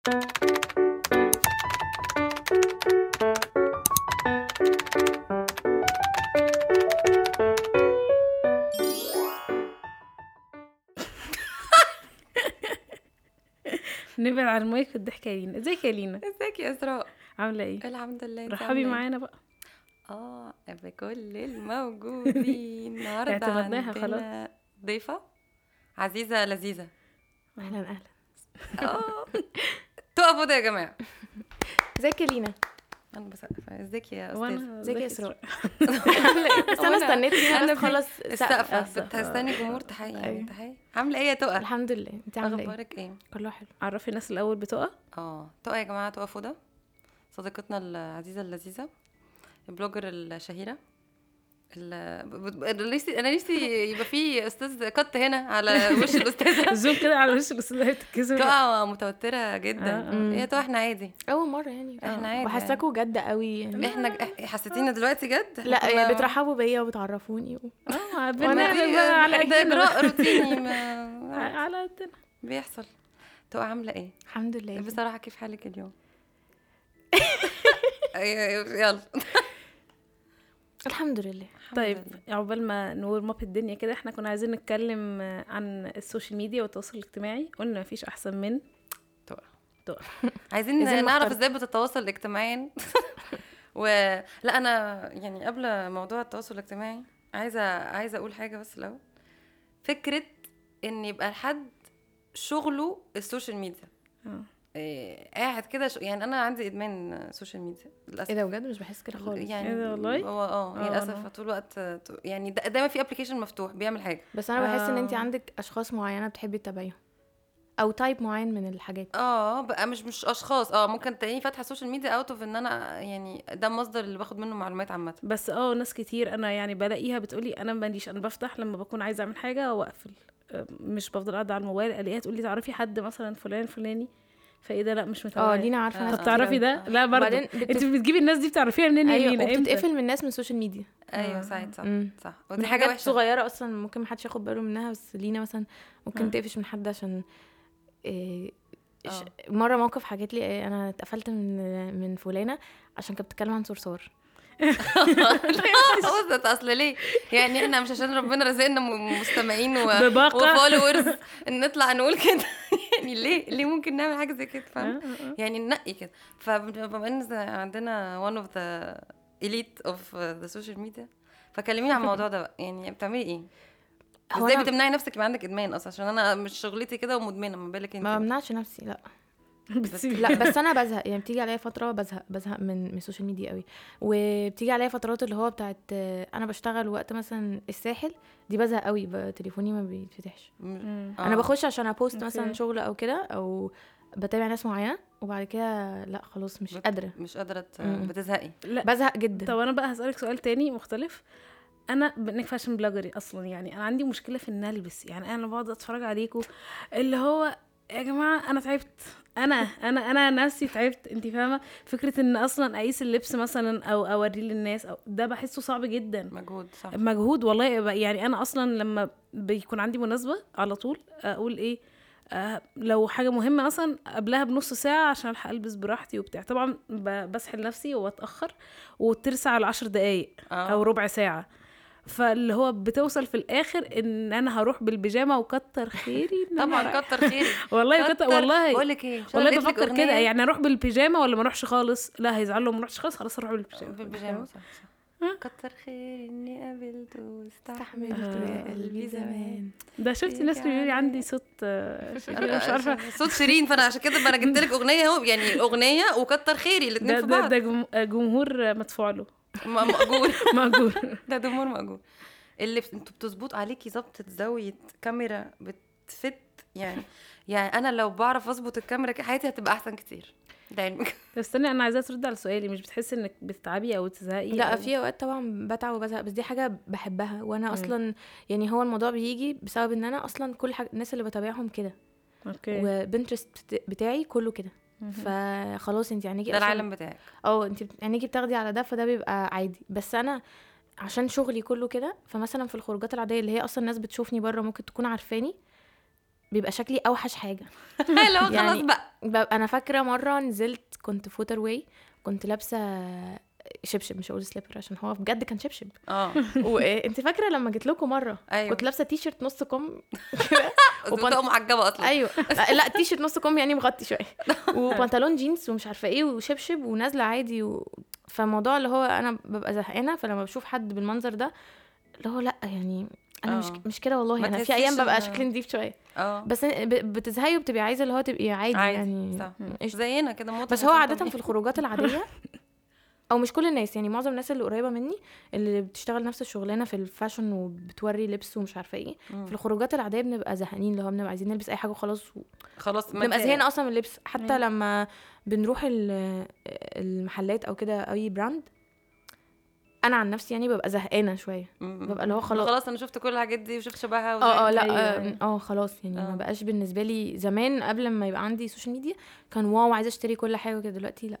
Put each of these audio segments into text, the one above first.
نبعد عن المايك والضحكة يا لينا. ازيك يا لينا؟ ازيك يا اسراء؟ عاملة إيه؟ الحمد لله رحبي إيه؟ معانا بقى. آه بكل الموجودين. النهارده اعتمدناها عندنا ضيفة عزيزة لذيذة. أهلا أهلا. آه. تقفوا ده يا جماعة. ازيك يا لينا؟ أنا بسقف. ازيك يا أستاذ ازيك يا؟ اسراء بس أنا استنيت لينا أنا بس في خلص السقفة السقف. بتستني جمهور تحية. يعني أيوة. تحية. عاملة إيه يا تقى؟ الحمد لله. انت عاملة إيه؟ أخبارك إيه؟ كله حلو. عرفي الناس الأول بتقى؟ آه. تقى يا جماعة تقى فودة صديقتنا العزيزة اللذيذة. البلوجر الشهيرة. ال- ب- ب- أنا نفسي أنا نفسي يبقى في أستاذ كت هنا على وش الأستاذة. زوم كده على وش الأستاذة هي بتتكسر تقع متوترة جدا. آه، آه. هي تقع إحنا عادي. أول مرة يعني. إحنا عادي بحسكوا جد قوي يعني. إحنا حسيتينا دلوقتي جد؟ لا يعني بترحبوا بيا وبتعرفوني. آه بقى على ده اجراء روتيني ما على قدنا. بيحصل. تقع عاملة إيه؟ الحمد لله. بصراحة كيف حالك اليوم؟ يلا. الحمد لله الحمد طيب. عقبال منور مابل الدنيا كده إحنا كنا عايزين نتكلم عن السوشيال ميديا والتواصل الاجتماعي قلنا مفيش أحسن من تقع تقع. عايزين نعرف؟ إزاي بتتواصل اجتماعيا و لا أنا يعني قبل موضوع التواصل الاجتماعي عايزة عايزة أقول حاجة بس الأول فكرة إن يبقى الحد شغله السوشيال ميديا آه. إيه، قاعد كده ش... يعني أنا عندي إدمان سوشيال ميديا للأسف. إيه ده بجد؟ مش بحس كده خالص. يعني إيه ده والله؟ هو آه يعني آه، للأسف أنا- طول الوقت يعني دا- دايما في application مفتوح بيعمل حاجة. بس أنا بحس إن انت آه. عندك أشخاص معينة بتحبي تتابعيهم. أو type معين من الحاجات. آه بقى مش مش أشخاص. آه ممكن تلاقيني فاتحة السوشيال ميديا out of إن أنا يعني ده المصدر اللي باخد منه معلومات عامة. بس آه ناس كتير أنا يعني بلاقيها بتقولي أنا ماليش أنا بفتح لما بكون عايزة أعمل حاجة وأقفل. آه، مش بفضل قاعدة على الموبايل ألاقيها تقولي تعرفي حد مثلا فلان فلاني. فايه ده لا مش متابعه آه لينا عارفة آه، ناس طب. كتير تعرفي أوي. ده لا برضه وبعدين انت. بتجيبي الناس دي بتعرفيها منين يا أيوه لينا إمتى وبتتقفل من الناس من السوشيال ميديا أيوه. ساعات صح. صح دي ودي حاجة حاجات وحشة صغيرة أصلا ممكن محدش ياخد باله منها بس لينا مثلا ممكن آه. تقفش من حد عشان إيه. مرة موقف حكيت لي إيه أنا اتقفلت من من فلانة عشان كانت بتتكلم عن صرصار قصدت أصل ليه؟ يعني إحنا مش عشان ربنا رزقنا مستمعين و... و followers ان نطلع نقول كده. يعني ليه؟ ليه ممكن نعمل حاجة زي كده؟ آه، فاهم آه، آه. يعني ننقي كده. فبما إن عندنا one of the elite of the social media فكلميني عن الموضوع ده بقى. يعني بتعملي إيه؟ إزاي بتمنعي نفسك يبقى عندك إدمان أصلا؟ عشان أنا مش شغلتي كده ومدمنة ما بالك أنت؟ ما بمنعش نفسي لأ. لا بس أنا بزهق يعني بتيجي عليا فترة بزهق بزهق من من السوشيال ميديا قوي. وبتيجي عليا فترات اللي هو بتاعت أنا بشتغل وقت مثلا الساحل دي بزهق قوي تليفوني ما بيتفتحش. آه. أنا بخش عشان أ post. مثلا شغل أو كده أو بتابع ناس معينة وبعد كده لا خلاص مش قادرة. مش قادرة. بتزهقي. لا. بزهق جدا. طب أنا بقى هسألك سؤال تاني مختلف. أنا بأنك fashion blogger ي أصلا يعني أنا عندي مشكلة في ان البس يعني أنا بقعد أتفرج عليكم اللي هو يا جماعة أنا تعبت. أنا أنا أنا نفسي تعبت. انت فاهمة؟ فكرة إن أصلا أقيس اللبس مثلا أو أوريه للناس أو ده بحسه صعب جدا. مجهود صح. مجهود والله. يعني أنا أصلا لما بيكون عندي مناسبة على طول أقول إيه آه لو حاجة مهمة مثلا قبلها بنص ساعة عشان ألحق ألبس براحتي وبتاع. طبعا بسحل نفسي وأتأخر وترسع على عشر دقايق آه. أو ربع ساعة. فاللي هو بتوصل في الآخر إن أنا هروح بالبيجامة وكتر خيري طبعا. كتر خيري والله كتر والله. بقول لك إيه والله بفكر كده. يعني أروح بالبيجامة ولا ما أروحش خالص؟ لا هيزعلوا لو ما رحتش خالص خلاص أروح بالبيجامة. بالبيجامة؟ كتر خير إني قابلته واستحملت استحملت آه. يا قلبي زمان. ده شفتي ناس بيقولوا لي عندي صوت آه، شرير، مش عارفة. صوت شيرين فأنا عشان كده أنا جبت لك أغنية أهو. يعني الاغنيه وكتر خيري الاثنين ده في ده بعض. ده جم- جمهور مدفوع له. مأجور. مأجور. ده جمهور مأجور. اللي أنتوا بتظبط عليكي ظبطة زاوية كاميرا بتفت يعني يعني أنا لو بعرف أظبط الكاميرا كده حياتي هتبقى أحسن كتير ده علمك طب استني أنا عايزاها ترد على سؤالي مش بتحسي إنك بتتعبي أو تزهقي؟ لا أو... في أوقات طبعا بتعب وبزهق بس دي حاجة بحبها وأنا أصلا يعني هو الموضوع بيجي بسبب إن أنا أصلا كل حاجة الناس اللي بتابعهم كده. okay. و Pinterest بتاعي كله كده. فخلاص انت عينيكي ده العالم بتاعك. آه انت عينيكي بتاخدي على ده فده بيبقى عادي. بس أنا عشان شغلي كله كده فمثلا في الخروجات العادية اللي هي أصلا الناس بتشوفني بره ممكن تكون عارفاني بيبقى شكلي أوحش حاجة. هو خلاص يعني- بقى. أنا فاكرة مرة نزلت كنت في Waterway كنت لابسة شبشب مش هقول slipper عشان هو بجد كان شبشب. آه. وانت فاكرة لما جيت لكم مرة؟ أيوه. كنت لابسة تي شيرت نص كم وبنط وبنط- معجبة أصلا. أيوه. لأ تي شيرت نص كم يعني مغطي شوية. وبنطلون جينز ومش عارفة إيه وشبشب ونازلة عادي و... فالموضوع اللي هو أنا ببقى زهقانة فلما بشوف حد بالمنظر ده اللي هو لأ يعني أنا مش آه. مش كده والله. أنا في تحسيش أيام ببقى شكلي نضيف شوية. آه. بس بتزهقي وبتبقي عايزة اللي هو تبقي عادي, عادي يعني. صح. زينا كده بس هو عادة في الخروجات العادية أو مش كل الناس يعني معظم الناس اللي قريبة مني اللي بتشتغل نفس الشغلانة في ال fashion وبتوري لبس ومش عارفة إيه في الخروجات العادية بنبقى زهقانين اللي هو بنبقى عايزين نلبس أي حاجة وخلاص خلاص ما بنبقى زهقنا أصلا من اللبس حتى أيوة. لما بنروح ال- المحلات أو كده أي brand أنا عن نفسي يعني ببقى زهقانة شوية ببقى اللي هو خلاص. خلاص أنا شفت كل الحاجات دي وشفت شبهها آه آه لأ أيوة، آه أيوة. آه، خلاص يعني آه. ما بقاش بالنسبة لي زمان قبل ما يبقى عندي سوشيال ميديا كان wow عايزة أشتري كل حاجة كده دلوقتي لأ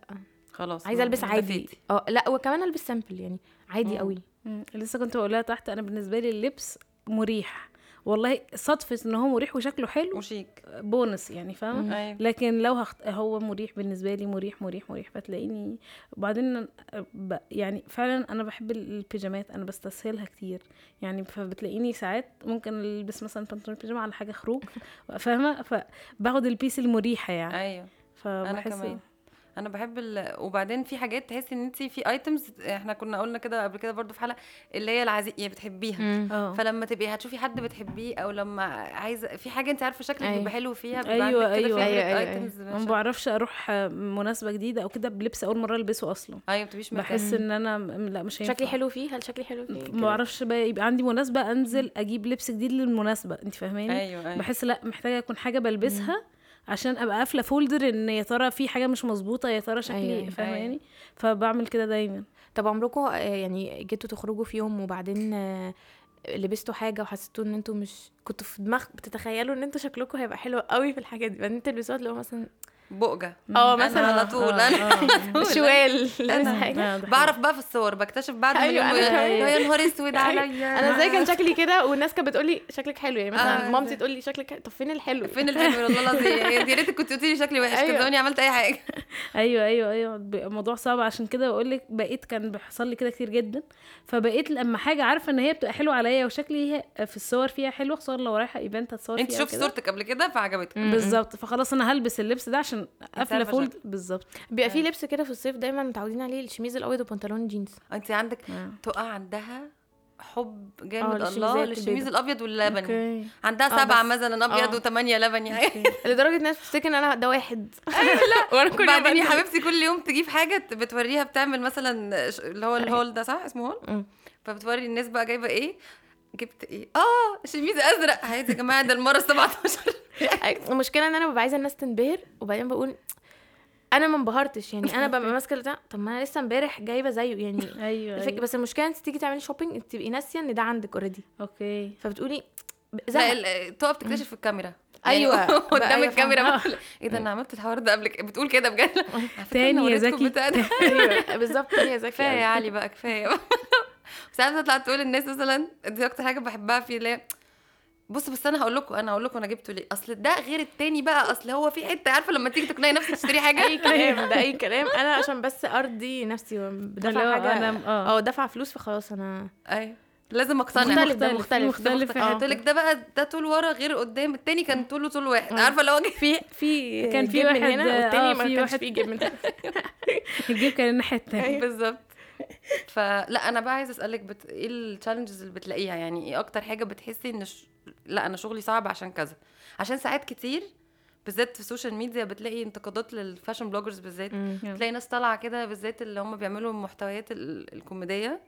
خلاص عايزة ألبس عادي. آه لأ وكمان ألبس simple يعني عادي مم. قوي. مم. لسه كنت بقولها تحت أنا بالنسبة لي اللبس مريح. والله صدفة إن هو مريح وشكله حلو وشيك بونس يعني فاهمة؟ أيوه. لكن لو هخت... هو مريح بالنسبة لي مريح مريح مريح فتلاقيني وبعدين ب... يعني فعلا أنا بحب البيجامات أنا بستسهلها كتير. يعني فبتلاقيني ساعات ممكن ألبس مثلا بنطلون بيجامة على حاجة خروج فاهمة؟ فباخد ال piece المريحة يعني. أيوه. أنا فبحس كمان. أنا بحب ال... وبعدين في حاجات تحسي ان انت في items إحنا كنا قلنا كده قبل كده برضو في حلقة اللي هي العزيز يعني بتحبيها. آه. فلما تبقي هتشوفي حد بتحبيه أو لما عايزة في حاجة انت عارفة شكلك أيوة. بيبقى حلو فيها بيبقى أيوة، كده أيوة. أيوة، أيوة، favorite items ما بعرفش أروح مناسبة جديدة أو كده بلبس أول مرة ألبسه أصلا. أيوه بتبقيش بحس إن أنا لأ مش هينفع. شكلي حلو فيه هل شكلي حلو فيه ما بعرفش بقى يبقى عندي مناسبة أنزل أجيب لبس جديد للمناسبة انت فاهماني؟ أيوه أيوه. بحس لأ محتاجة يكون حاجة بلبسها عشان أبقى قافلة فولدر إن يا ترى في حاجة مش مظبوطة يا ترى شكلي أيوة. فاهماني فبعمل كده دايما طب عمركم آه، يعني جيتوا تخرجوا في يوم وبعدين آه، لبستوا حاجة وحسيتوا إن أنتوا مش كنتوا في دماغ بتتخيلوا إن أنتوا شكلكم هيبقى حلو قوي في الحاجات دي بعدين تلبسوها هو مثلا بؤجة. آه مثلا على طول. آه، أنا آه. شوال آه، ده بعرف بقى في الصور. بكتشف بعد ما أيوة،. يا نهار أسود عليا. أنا إزاي كان شكلي كده والناس كانت بتقول لي شكلك حلو. يعني مثلا آه، مامتي تقول لي شكلك حلو. طب فين الحلو؟ فين الحلو؟ والله العظيم. يا ريتك كنت قلتي لي شكلي وحش. أيوة. زماني عملت أي حاجة. أيوه أيوه أيوه. الموضوع صعب. عشان كده بقول لك بقيت كان بيحصل لي كده كتير جدا. فبقيت لما حاجة عارفة إن هي بتبقى حلوة عليا وشكلي هي- في الصور فيها حلو خصوصا لو رايحة event هتصور أنت فيها شفت وكده. صورتك قبل كده؟ فعجبتك. بالظبط. فخلاص أنا هلبس اللبس ده عشان قافلة عارفة فولد بالظبط. بيبقى في لبس كده في الصيف دايما متعودين عليه الشميز الأبيض وبنطلون جينز. انت عندك آه. تقع عندها حب آه، جامد الله للشميز. الأبيض واللبني أوكي. عندها سبعة مثلا أبيض. وثمانيه لبني لدرجة الناس بتفتكر إن أنا ده واحد. لا. وأنا كل بعدين يا حبيبتي كل يوم تجيب حاجة بتوريها بتعمل مثلا ش- اللي هو ال haul ده صح؟ اسمه haul؟ مم. فبتوري الناس بقى جايبة إيه؟ جبت إيه؟ آه شميز أزرق. عادي يا جماعة ده المرة 17 أي- المشكلة إن أنا ببقى عايزة الناس تنبهر وبعدين بقول أنا ما انبهرتش. يعني أنا ببقى ماسكة البتاع طب ما أنا لسه امبارح جايبة زيه. يعني أيوه. أيوة. بس المشكلة أنت تيجي تعملي shopping أنت تبقي ناسية إن ده عندك already أوكي. فبتقولي لا تقف تكتشف في الكاميرا. أيوة. يعني بقى قدام أيوة الكاميرا. إيه ده أنا عملت الحوار ده قبل بتقول كده بجد؟ تاني يا زكي. أيوه بالظبط هي زكي. كفاية. يا علي بقى كفاية. ساعات تطلع تقول للناس مثلا دي أكتر حاجة بحبها في ليه بص بس أنا هقول لكم أنا هقول لكم أنا جبته ليه. أصل ده غير التاني بقى أصل هو في حتة عارفة لما تيجي تقنعي نفسك تشتري حاجة؟ أي كلام ده أي كلام. أنا عشان بس أرضي نفسي اللي بدفع هو حاجة أنا- آه. دفع فلوس فخلاص أنا أيوه. لازم أقتنع. مختلف ده مختلف، مختلف مختلف. آه. هتقول لك ده بقى ده طول ورا غير قدام التاني كان طوله طول واحد. آه. عارفة لو في في كان في جيب من واحد- هنا آه، والتاني ما في كانش واحد- فيه جيب من هنا. الجيب كان الناحية التانية. بالظبط. فلا أنا بقى عايزة أسألك بت... إيه التشالنجز اللي بتلاقيها؟ يعني إيه أكتر حاجة بتحسي إن ش... لا أنا شغلي صعب عشان كذا؟ عشان ساعات كتير بالذات في السوشيال ميديا بتلاقي انتقادات لل fashion bloggers بالذات. تلاقي ناس طالعة كده بالذات اللي هم بيعملوا المحتويات ال- الكوميدية.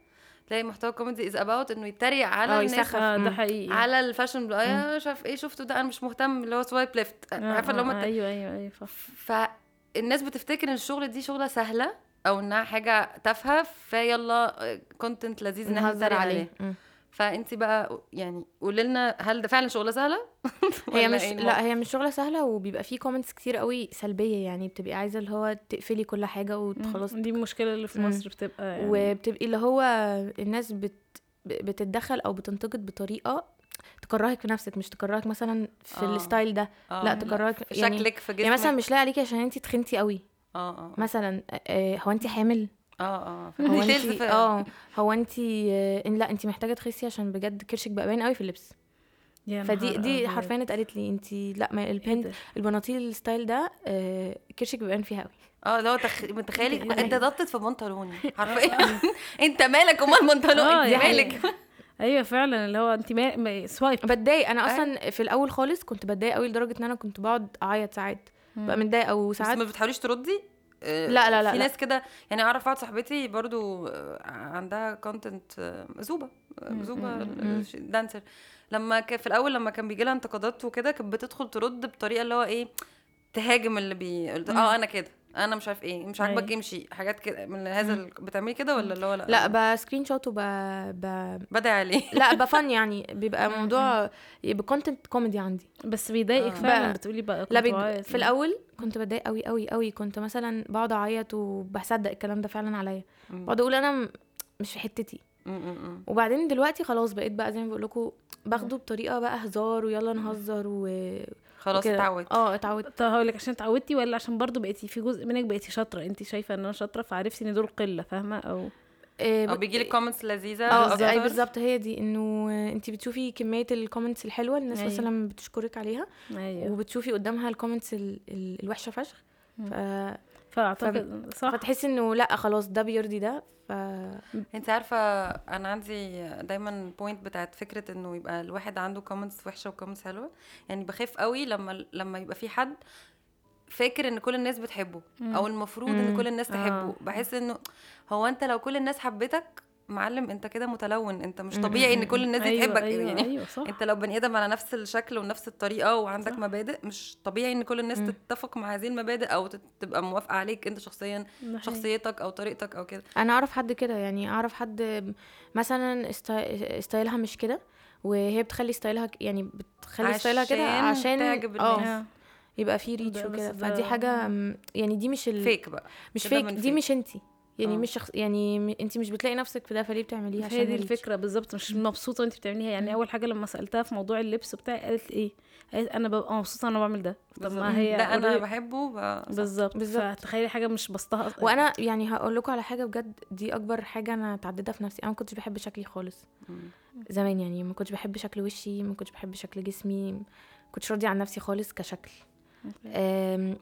تلاقي محتوى كوميدي is about إنه يتريق على آه، الناس. آه ده. حقيقي. على ال fashion blo يا شاف إيه شفتوا ده؟ أنا مش مهتم اللي هو swipe left عارفة اللي هم أيوه أيوه أيوه. فالناس بتفتكر إن الشغل دي شغلة سهلة أو إنها حاجة تافهة فيلا content لذيذ نهزر عليه. عليه. فانت بقى يعني قولي لنا هل ده فعلا شغلة سهلة؟ هي مش إيه لا هي مش شغلة سهلة وبيبقى فيه comments كتير قوي سلبية. يعني بتبقي عايزة اللي هو تقفلي كل حاجة وخلاص دي المشكلة اللي في مم. مصر بتبقى يعني. وبتبقي اللي هو الناس بت بتتدخل أو بتنتقد بطريقة تكرهك في نفسك مش تكرهك مثلا في آه. ال style ده. آه، لا تكرهك في يعني شكلك في جسمك. يعني مثلا مش لاقي عليكي عشان انت تخنتي قوي. آه آه مثلا آه، هو انت حامل؟ آه آه في هو انت آه هو انت آه، إن لا انت محتاجة تخسي عشان بجد كرشك بقى باين قوي في اللبس. فدي دي. حرفيا اتقالت لي. انت لا ما إيه البنت؟ البناطيل ال style ده آه، كرشك بيبان فيها قوي. آه لو تخ... متخيلي؟ أنت ضبطت في بنطلوني حرفيا. أنت مالك امال البنطلون؟ آه، أنت مالك؟ أيوه فعلا اللي هو أنت ما... ما... swipe. بتضايق. أنا أصلا في الأول خالص كنت بتضايق قوي لدرجة إن أنا كنت بقعد أعيط ساعات. بقى متضايقه بس وساعات ما بتحاوليش تردي؟ آه، لا، لا، لا، في. ناس كده يعني أعرف واحدة صاحبتي برضو آه، عندها content زوبه آه، زوبه dancer لما كان في الأول لما كان بيجي لها انتقادات وكده كانت بتدخل ترد بطريقة اللي هو إيه تهاجم اللي بي آه أنا كده. أنا مش عارف إيه مش عاجبك أيوة. امشي حاجات كده من هذا ال- بتعملي كده ولا اللي هو لا لا ب screenshot وب ب... بدعي عليه لا بفن يعني بيبقى موضوع يبقى content كوميدي عندي بس بيضايقك آه. فعلا بقى- بتقولي بقى لا بيج... بعيط. في الأول كنت بتضايق قوي قوي قوي كنت مثلا بقعد أعيط وبصدق الكلام ده فعلا عليا. بقعد أقول أنا مش في حتتي. وبعدين دلوقتي خلاص بقيت بقى زي ما بقول لكم باخده بطريقة بقى هزار ويلا نهزر و خلاص. اتعودت آه اتعودت طب هقول لك عشان اتعودتي ولا عشان برضو بقيتي في جزء منك بقيتي شاطرة؟ انت شايفة ان أنا شاطرة فعرفتي ان دول قلة فاهمة؟ أو إيه أو بيجي لك comments لذيذة آه. أي بالظبط هي دي. إنه انت بتشوفي كمية ال comments الحلوة الناس أيوة. مثلا بتشكرك عليها أيوه. وبتشوفي قدامها ال comments ال- ال- الوحشة فشخ. ف... فأعتقد صح فتحسي إنه لأ خلاص ده بيرضي ده ف أنت عارفة أنا عندي دايما point بتاعت فكرة إنه يبقى الواحد عنده comments وحشة و comments حلوة يعني بخاف قوي لما لما يبقى في حد فاكر إن كل الناس بتحبه أو المفروض إن. كل الناس آه. تحبه بحس إنه هو أنت لو كل الناس حبتك معلم انت كده متلون انت مش. طبيعي ان كل الناس دي أيوة تحبك أيوة يعني أيوه صح انت لو بني آدم على نفس الشكل ونفس الطريقة وعندك صح. مبادئ مش طبيعي ان كل الناس مم. تتفق مع هذه المبادئ أو تبقى موافقة عليك انت شخصيا حقيقي. شخصيتك أو طريقتك أو كده أنا أعرف حد كده يعني أعرف حد مثلا style ها مش كده وهي بتخلي style ها يعني بتخلي style ها كده عشان تعجب آه الناس. آه. يبقى في reach وكده ده- فدي حاجة م- يعني دي مش ال... فيك بقى مش فيك دي fake. مش انتي يعني آه. مش شخص يعني م- انتي مش بتلاقي نفسك في ده فليه بتعمليها عشان هي دي؟ الفكرة بالظبط مش مبسوطة وانت بتعمليها يعني أول حاجة لما سألتها في موضوع اللبس بتاعي قالت إيه قالت أنا ببقى مبسوطة أنا بعمل ده طب. ما هي ده أنا بحبه ب-. بالظبط بالظبط. فتخيلي حاجة مش بسطها. وأنا يعني هقول لكم على حاجة بجد دي أكبر حاجة أنا اتعددها في نفسي أنا ما كنتش بحب شكلي خالص. زمان يعني ما كنتش بحب شكل وشي ما كنتش بحب شكل جسمي ما كنتش راضية عن نفسي خالص كشكل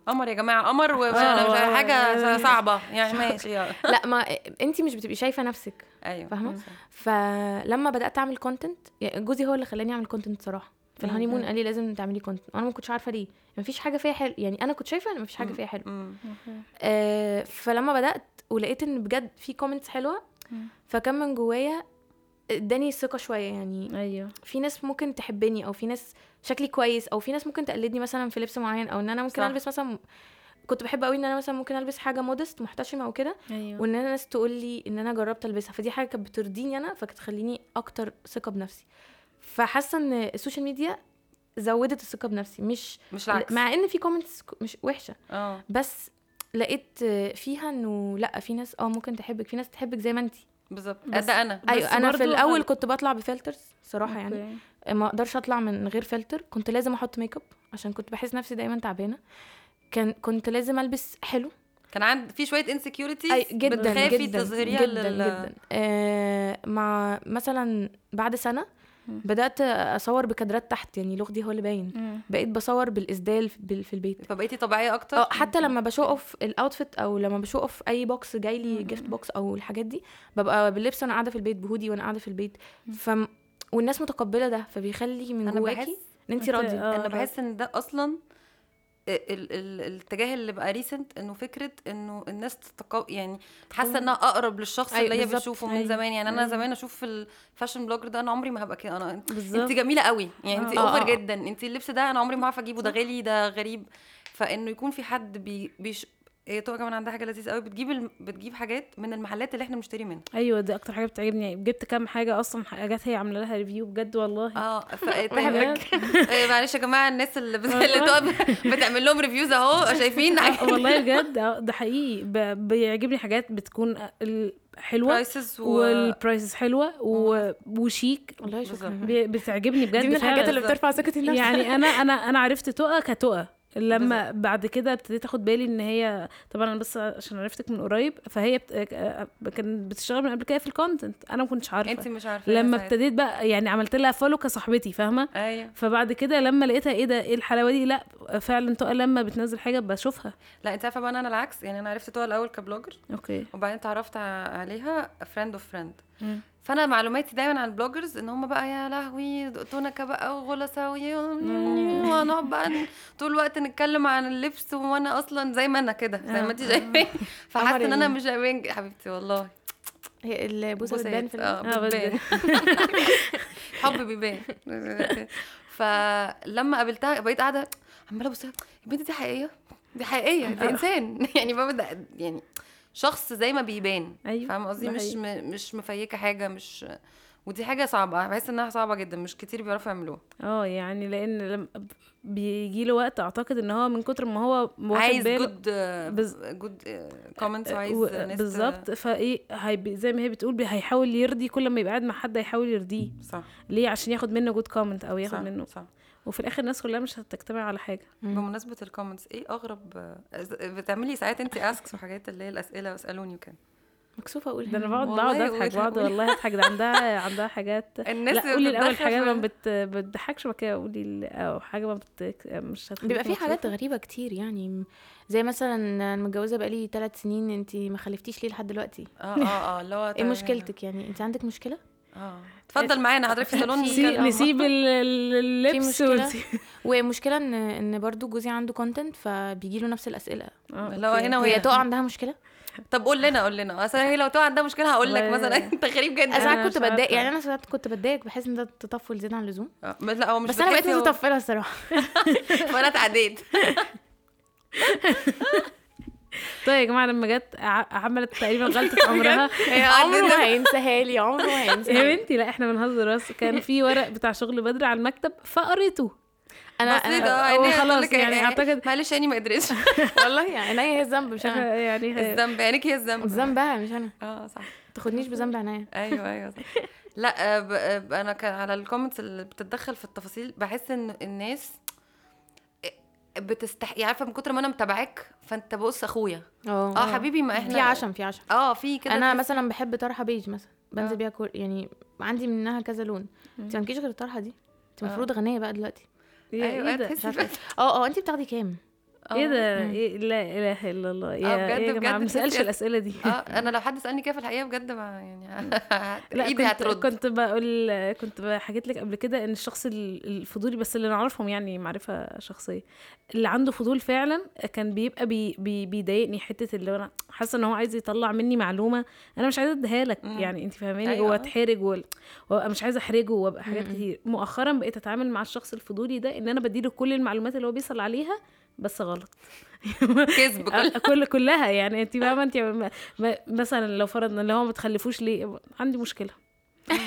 قمر يا جماعة قمر آه. حاجة صعبة يعني ماشي. لا ما انتي مش بتبقي شايفة نفسك أيوه فاهمة؟ صح. فلما بدأت أعمل content يعني جوزي هو اللي خلاني أعمل content صراحة في. ال honeymoon قال لي لازم تعملي content وأنا ما كنتش عارفة ليه مفيش حاجة فيها حلو يعني أنا كنت شايفة إن مفيش حاجة مم. فيها حلو. آه فلما بدأت ولقيت إن بجد في comments حلوة. فكان من جوايا اداني ثقة شوية يعني أيوه. في ناس ممكن تحبني أو في ناس شكلي كويس أو في ناس ممكن تقلدني مثلا في لبس معين أو إن أنا ممكن صح. ألبس مثلا كنت بحب قوي إن أنا مثلا ممكن ألبس حاجة modest محتشمة أو كده أيوه. وإن أنا ناس تقول لي إن أنا جربت ألبسها فدي حاجة كانت بترضيني أنا فكانت تخليني أكتر ثقة بنفسي. فحاسة إن ال social media زودت الثقة بنفسي مش مش العكس. مع إن في comments مش وحشة. آه. بس لقيت فيها إنه لأ في ناس آه ممكن تحبك في ناس تحبك زي ما انت بالظبط. ده أنا. أيوه أنا في الأول هل- كنت بطلع ب filters صراحة يعني. okay. ما أقدرش أطلع من غير فلتر. كنت لازم أحط ميك اب عشان كنت بحس نفسي دايما تعبانة. كان كنت لازم ألبس حلو. كان عند في شوية insecurities جدا بتخافي جدا تظهريها جدا لل... جدا. آه مع مثلا بعد سنة. بدأت أصور بكادرات تحت يعني لوحدي هو اللي باين. بقيت بصور بالإسدال في بال- في البيت. فبقيتي طبيعية أكتر؟ آه حتى لما ب show off ال outfit أو لما ب show off أي box جاي لي gift box أو الحاجات دي ببقى باللبس وأنا قاعدة في البيت بهودي وأنا قاعدة في البيت. ف والناس متقبلة ده فبيخلي من جواكي بحس إن انت راضية. آه، أنا راضية. بحس إن ده أصلا الاتجاه اللي بقى recent انه فكرة انه الناس تتقو يعني حاسة انها اقرب للشخص أيوة اللي هي بالظبط. بتشوفه من أيوة. زمان يعني أنا أيوة. زمان أشوف ال fashion blogger ده أنا عمري ما هبقى كده أنا انت جميلة قوي يعني انت آه. over آه. جدا انت اللبس ده أنا عمري ما هعرف أجيبه ده غالي ده غريب فإنه يكون في حد بي بيش هي طبعا كمان عندها حاجة لذيذة قوي. بتجيب الم... بتجيب حاجات من المحلات اللي إحنا بنشتري منها. أيوه دي أكتر حاجة بتعجبني. جبت كام حاجة أصلا حاجات هي عاملة لها review بجد والله. آه ف... بجد. إيه، معلش يا جماعة الناس اللي, بت... اللي بتعمل لهم reviews أهو شايفين آه، والله بجد. آه، ده حقيقي. ب- بيعجبني حاجات بتكون ال- حلوة prices و... وال prices حلوة و... وشيك. والله شكرا. بالظبط. ب- بتعجبني بجد دي من الحاجات. اللي بترفع ثقة النفس يعني أنا أنا أنا عرفت تقى كتقى لما بعد كده ابتديت اخد بالي ان هي طبعا أنا بس عشان عرفتك من قريب فهي بت... آه، كانت بتشتغل من قبل كده في ال content أنا ما كنتش عارفة. انت مش عارفة لما ساعتها. ابتديت بقى يعني عملت لها follow كصاحبتي فاهمة؟ أيوه. فبعد كده لما لقيتها إيه ده إيه الحلاوة دي؟ لا فعلا تقى لما بتنزل حاجة بشوفها. لا انت عارفة بقى أنا العكس يعني أنا عرفت تقى الأول ك blogger okay. وبعدين اتعرفت عليها friend of friend. فأنا معلوماتي دايما عن ال bloggers إن هم بقى يا لهوي تنكة بقى وغلسة ونقعد بقى طول الوقت نتكلم عن اللبس وأنا أصلا زي ما أنا كده زي ما انت شايفين فحاسة إن أنا مش حبيبتي والله. هي البوسة. بتبان في آه آه، بس بتبان حب بيبان. فلما قابلتها بقيت قاعدة عمالة أبص البنت دي حقيقية؟ دي حقيقية دي إنسان. يعني ببدا يعني شخص زي ما بيبان أيوة، فاهمه قصدي؟ مش. م... مش مفيكة حاجة مش ودي حاجة صعبة بحس إنها صعبة جدا مش كتير بيعرفوا يعملوها. آه يعني لأن لما بيجي له وقت أعتقد إن هو من كتر ما هو عايز good بز- good comments ت- بالظبط. فإيه هيبي زي ما هي بتقول بي- هيحاول يرضي كل ما يبقى قاعد مع حد هيحاول يرضيه. صح. ليه؟ عشان ياخد منه good comment أو ياخد صح منه صح. وفي الآخر الناس كلها مش هتجتمع على حاجة. بمناسبة ال comments إيه أغرب بتعملي ساعات انت asks وحاجات اللي هي الأسئلة واسألوني وكده؟ مكسوفة أقول. ده أنا بقعد والله بقعد أضحك بقعد. والله أضحك. ده عندها عندها حاجات. الناس لا قولي الأول حاجة ما بت... بتضحكش بعد كده قولي ال- أو حاجة ما بت... مش بيبقى في حاجات. غريبة كتير يعني. زي مثلا أنا متجوزة بقالي ثلاث سنين انت ما خلفتيش ليه لحد دلوقتي؟ آه آه آه اللي هو إيه تمام. مشكلتك يعني؟ انت عندك مشكلة؟ آه. اتفضل معانا حضرتك في الصالون نسيب, اللبس ومشكلة ان إن برضو جوزي عنده content فبيجي له نفس الأسئلة. آه. okay. هنا وهي تقى عندها مشكلة؟ طب قول لنا قول لنا. أصل هي لو تو عندها مشكلة هقول لك مثلا. أنت غريب جدا. أنا ساعات كنت. بتضايق يعني أنا ساعات كنت بتضايق بحس إن ده تطفل زيادة عن اللزوم. آه، لا هو مش بس أنا بقيت متطفله الصراحة. فأنا اتعديت. طيب يا جماعة لما جت عملت تقريبا غلطة عمرها عمره هينساها لي عمره ما هينساها يا. بنتي لا إحنا بنهزر بس. كان في ورق بتاع شغل بدري على المكتب فقريته. أنا بس أنا عينيها خلاص يعني عيني- أعتقد- معلش عيني ما قدرتش. والله يعني عينيا هي الذنب مش أنا. يعني الذنب عينيك هي الذنب. ذنبها مش أنا. آه صح. ما تاخدنيش بذنب عينيا. أيوه أيوه صح. لا آه، آه، أنا كان على ال comments اللي بتتدخل في التفاصيل بحس إن الناس بتستحي عارفة من كتر ما أنا متابعاك فأنت بص أخويا. آه آه حبيبي ما إحنا في عشم في عشم. آه في كده أنا مثلا بحب طرحة بيج مثلا بنزل آه. بيها كل يعني عندي منها كذا لون. أنت مالكيش غير الطرحة دي؟ أنت المفروض غنية بقى دلوقتي. إيه أيوه إيه عارفة آه آه أنت بتاخدي كام؟ إيه ده. إيه؟ لا إله إلا الله. آه، يا بجد- إيه بجد ما تحسي- الأسئلة دي. آه أنا لو حد سألني كده في الحقيقة بجد ما يعني لا إيدي كنت هترد. كنت بقول كنت حكيت لك قبل كده إن الشخص ال- الفضولي بس اللي نعرفهم يعني معرفة شخصية اللي عنده فضول فعلا كان بيبقى بي بي بيضايقني حتة اللي أنا حاسة إن هو عايز يطلع مني معلومة أنا مش عايزة أديها لك. يعني انت فاهماني؟ أيوة. وأتحرج وأبقى مش عايزة أحرجه وأبقى حاجات. كتير. مؤخرا بقيت أتعامل مع الشخص الفضولي ده إن أنا بديله كل المعلومات اللي هو بيسال عليها بس غلط. كذب كل كل كلها يعني انت فاهمة؟ انت مثلا لو فرضنا اللي هو ما تخلفوش ليه؟ عندي مشكلة.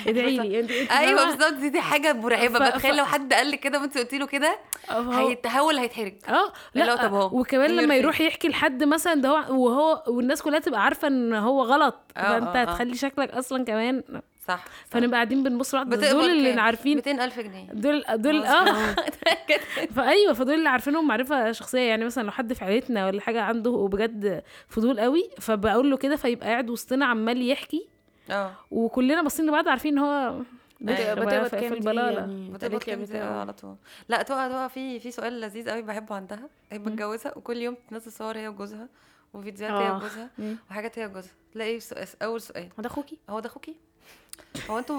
ادعي لي. انت أيوه؟ بالظبط. دي, دي حاجة مرعبة. بتخيل لو حد قال لي كده وانت قلتي له كده هو- هيتهول هيتحرج. آه لأ طب هو وكمان إيه لما يروح يحكي لحد مثلا ده هو وهو والناس كلها تبقى عارفة إن هو غلط. آه، فأنت آه. هتخلي شكلك أصلا كمان صح, صح. فنبقى قاعدين بنبص لبعض دول اللي؟ عارفين. 200000 جنيه. دول دول آه. فأيوة فدول اللي عارفينهم معرفة شخصية يعني مثلا لو حد في عيلتنا ولا حاجة عنده بجد فضول قوي فبقول له كده فيبقى قاعد وسطنا عمال يحكي. آه. وكلنا باصين لبعض عارفين إن هو أيوة، بتبقى بتقبض في كام في دي البلالة. يعني؟ كام على طول؟ لا تقع تقع في في سؤال لذيذ قوي بحبه عندها. هي متجوزه وكل يوم تنزل صور هي وجوزها وفيديوهات هي آه. وجوزها. وحاجات هي وجوزها. تلاقي سؤال أول سؤال. هو ده أخوكي؟ هو ده أخوكي؟ هو أنتوا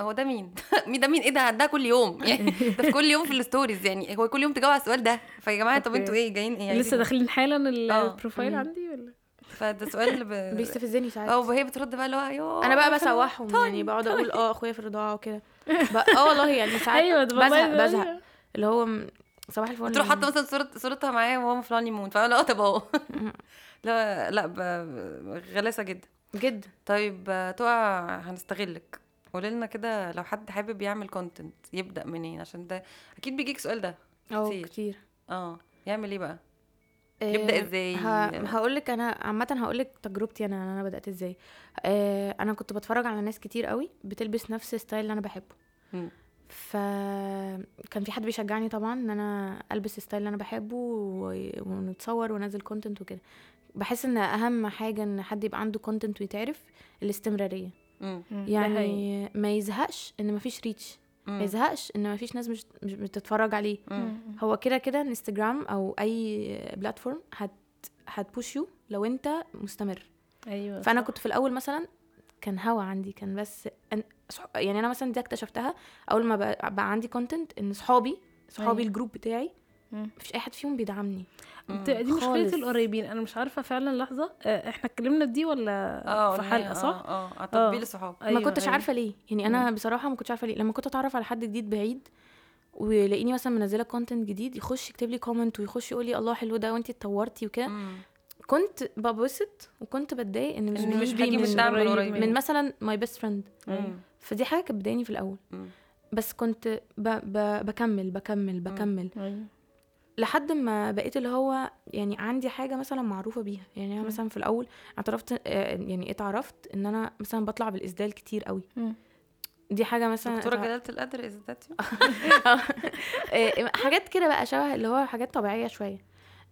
هو ده مين؟ مين ده مين؟ إيه ده؟ عندها كل يوم. يعني ده في كل يوم في ال stories. يعني هو كل يوم تجاوب على السؤال ده. فيا جماعة طب. أنتوا إيه جايين؟ إيه لسه عايزين إيه؟ داخلين حالا. ال profile مم. عندي ولا؟ فده سؤال ب... بيستفزني ساعات. آه وهي بترد بقى اللي هو أنا بقى. بسوحهم يعني بقعد أقول آه أخويا في الرضاعة وكده. آه والله يعني ساعات أيوه ده بزهق بزهق. اللي هو م- صباح الفل. تروح حاطة مثلا صورة صورتها معايا وهو في ال honeymoon فانا آه طب أهو. لا لا غلاسة جدا. جدا. طيب تقى هنستغلك. قولي لنا كده لو حد حابب يعمل content يبدأ منين؟ عشان ده أكيد بيجيك سؤال ده آه كتير. كتير. آه. يعمل إيه بقى؟ يبدأ آه، إزاي؟ هقول لك أنا عامه هقول لك تجربتي أنا أنا بدأت إزاي. آه، أنا كنت بتفرج على ناس كتير قوي بتلبس نفس ال style اللي أنا بحبه. مم. فكان في حد بيشجعني طبعا إن أنا ألبس ال style اللي أنا بحبه و- ونتصور وننزل content وكده. بحس إن أهم حاجة إن حد يبقى عنده content ويتعرف الاستمرارية مم. يعني ما يزهقش إن مفيش reach ما. يزهقش إن مفيش ناس مش مش بتتفرج عليه مم. هو كده كده انستجرام أو أي platform هت هت push you لو أنت مستمر أيوه فأنا صح. كنت في الأول مثلا كان هوا عندي كان بس يعني أنا مثلا دي أكتشفتها أول ما بقى, بقى عندي content إن صحابي صحابي أيوة. ال group بتاعي. مفيش أي حد فيهم بيدعمني. دي مشكلة. القريبين. أنا مش عارفة فعلا لحظة. آه، إحنا اتكلمنا في دي ولا آه في حلقة صح؟ آه آه على تطبيل آه. الصحاب. أيوة، ما كنتش أيوة. عارفة ليه. يعني أنا بصراحة ما كنتش عارفة ليه. لما كنت أتعرف على حد جديد بعيد ويلاقيني مثلا منزلة content جديد يخش يكتب لي comment ويخش يقول لي الله حلو ده وأنت اتطورتي وكده. مم. كنت ببسط وكنت بتضايق إن مش إن مش بيجي من, من دعم من مثلا my best friend مم. فدي حاجة كانت بتضايقني في الأول. مم. بس كنت ب... ب... بكمل بكمل بكمل. أيوة. لحد ما بقيت اللي هو يعني عندي حاجة مثلا معروفة بيها. يعني أنا مثلا في الأول اعترفت آه، يعني اتعرفت إن أنا مثلا بطلع بالإسدال كتير قوي. دي حاجة مثلا دكتورة اتع- جلالة القدر از ذات آه، حاجات كده بقى شبه اللي هو حاجات طبيعية شوية.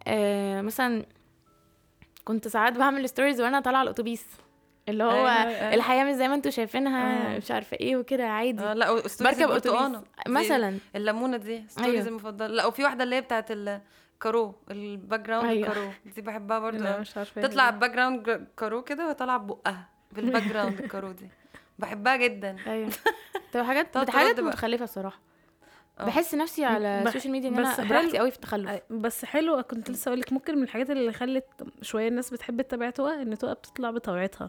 آه، مثلا كنت ساعات بعمل stories وأنا طالعة الأتوبيس. اللي هو أيوة، أيوة. الحياة مش زي ما أنتوا شايفينها آه. مش عارفة إيه وكده عادي آه لا stories بركب دي مثلا الليمونه دي stories أيوة. المفضلة لا وفي واحدة اللي هي بتاعت الكارو ال background أيوة. الكارو دي بحبها برضه لا. مش عارفة تطلع background كارو كده وطالعة ببقها بال background الكارو دي بحبها جدا أيوه تبقى حاجات حاجات. متخلفه الصراحه آه. بحس نفسي على ال social media إن أنا بس حلو. براحتي قوي في التخلف بس حلو كنت لسه أقول لك ممكن من الحاجات اللي خلت شوية الناس بتحب تتابع تقى إن تقى بتطلع بطبيعتها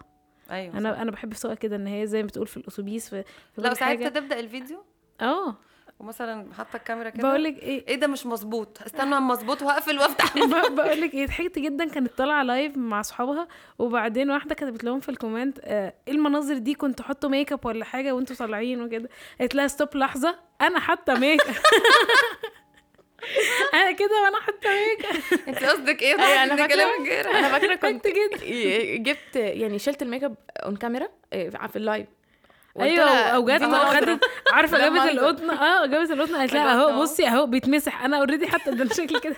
أيوه صح. أنا أنا بحب تقى كده إن هي زي ما بتقول في الأتوبيس في, في لو ساعات تبدأ الفيديو؟ آه. ومثلا حاطة الكاميرا كده. بقول لك إيه؟ إيه ده مش مظبوط؟ استنى أما مظبوط واقفل وأفتح. بقول لك إيه ضحكت جدا كانت طالعة live مع أصحابها وبعدين واحدة كتبت لهم في ال comment آه، إيه المناظر دي؟ كنتوا حطوا make up ولا حاجة وأنتوا طالعين وكده. قالت لها stop لحظة أنا حاطة make up أنا كده وأنا حاطه make up أنت قصدك إيه أيوة، أنا ده فاكرة- كلام غير أنا فاكرة كنت جدا جبت يعني شلت ال make up on camera إيه، في ال live أيوه لها أو جت دي مناظر. خدت عارفة جابت. القطن آه جابت القطن قالت لها القطن أهو. بصي أهو بيتمسح أنا already حتى ده شكلي كده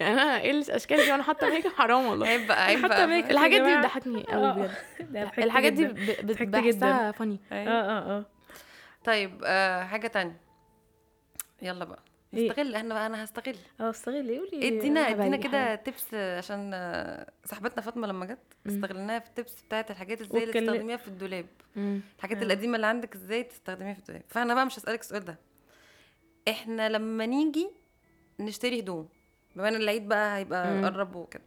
يعني أنا إيه الاشكال دي وأنا حاطة make up حرام والله عيب بقى عيب بقى. الحاجات دي. بتضحكني قوي آه. بجد الحاجات دي جداً. ب- ب- ضحكت بحسها funny آه أيوة. آه آه طيب آه حاجة تانية يلا بقى إيه؟ نستغل إحنا بقى أنا هستغل آه استغلي قولي ادينا ادينا كده تبس عشان صاحبتنا فاطمة لما جت استغلناها في التبس بتاعت الحاجات إزاي اللي تستخدميها في الدولاب. الحاجات آه. القديمة اللي عندك إزاي تستخدميها في الدولاب فأنا بقى مش هسألك السؤال ده إحنا لما نيجي نشتري هدوم بما إن العيد بقى هيبقى. قرب وكده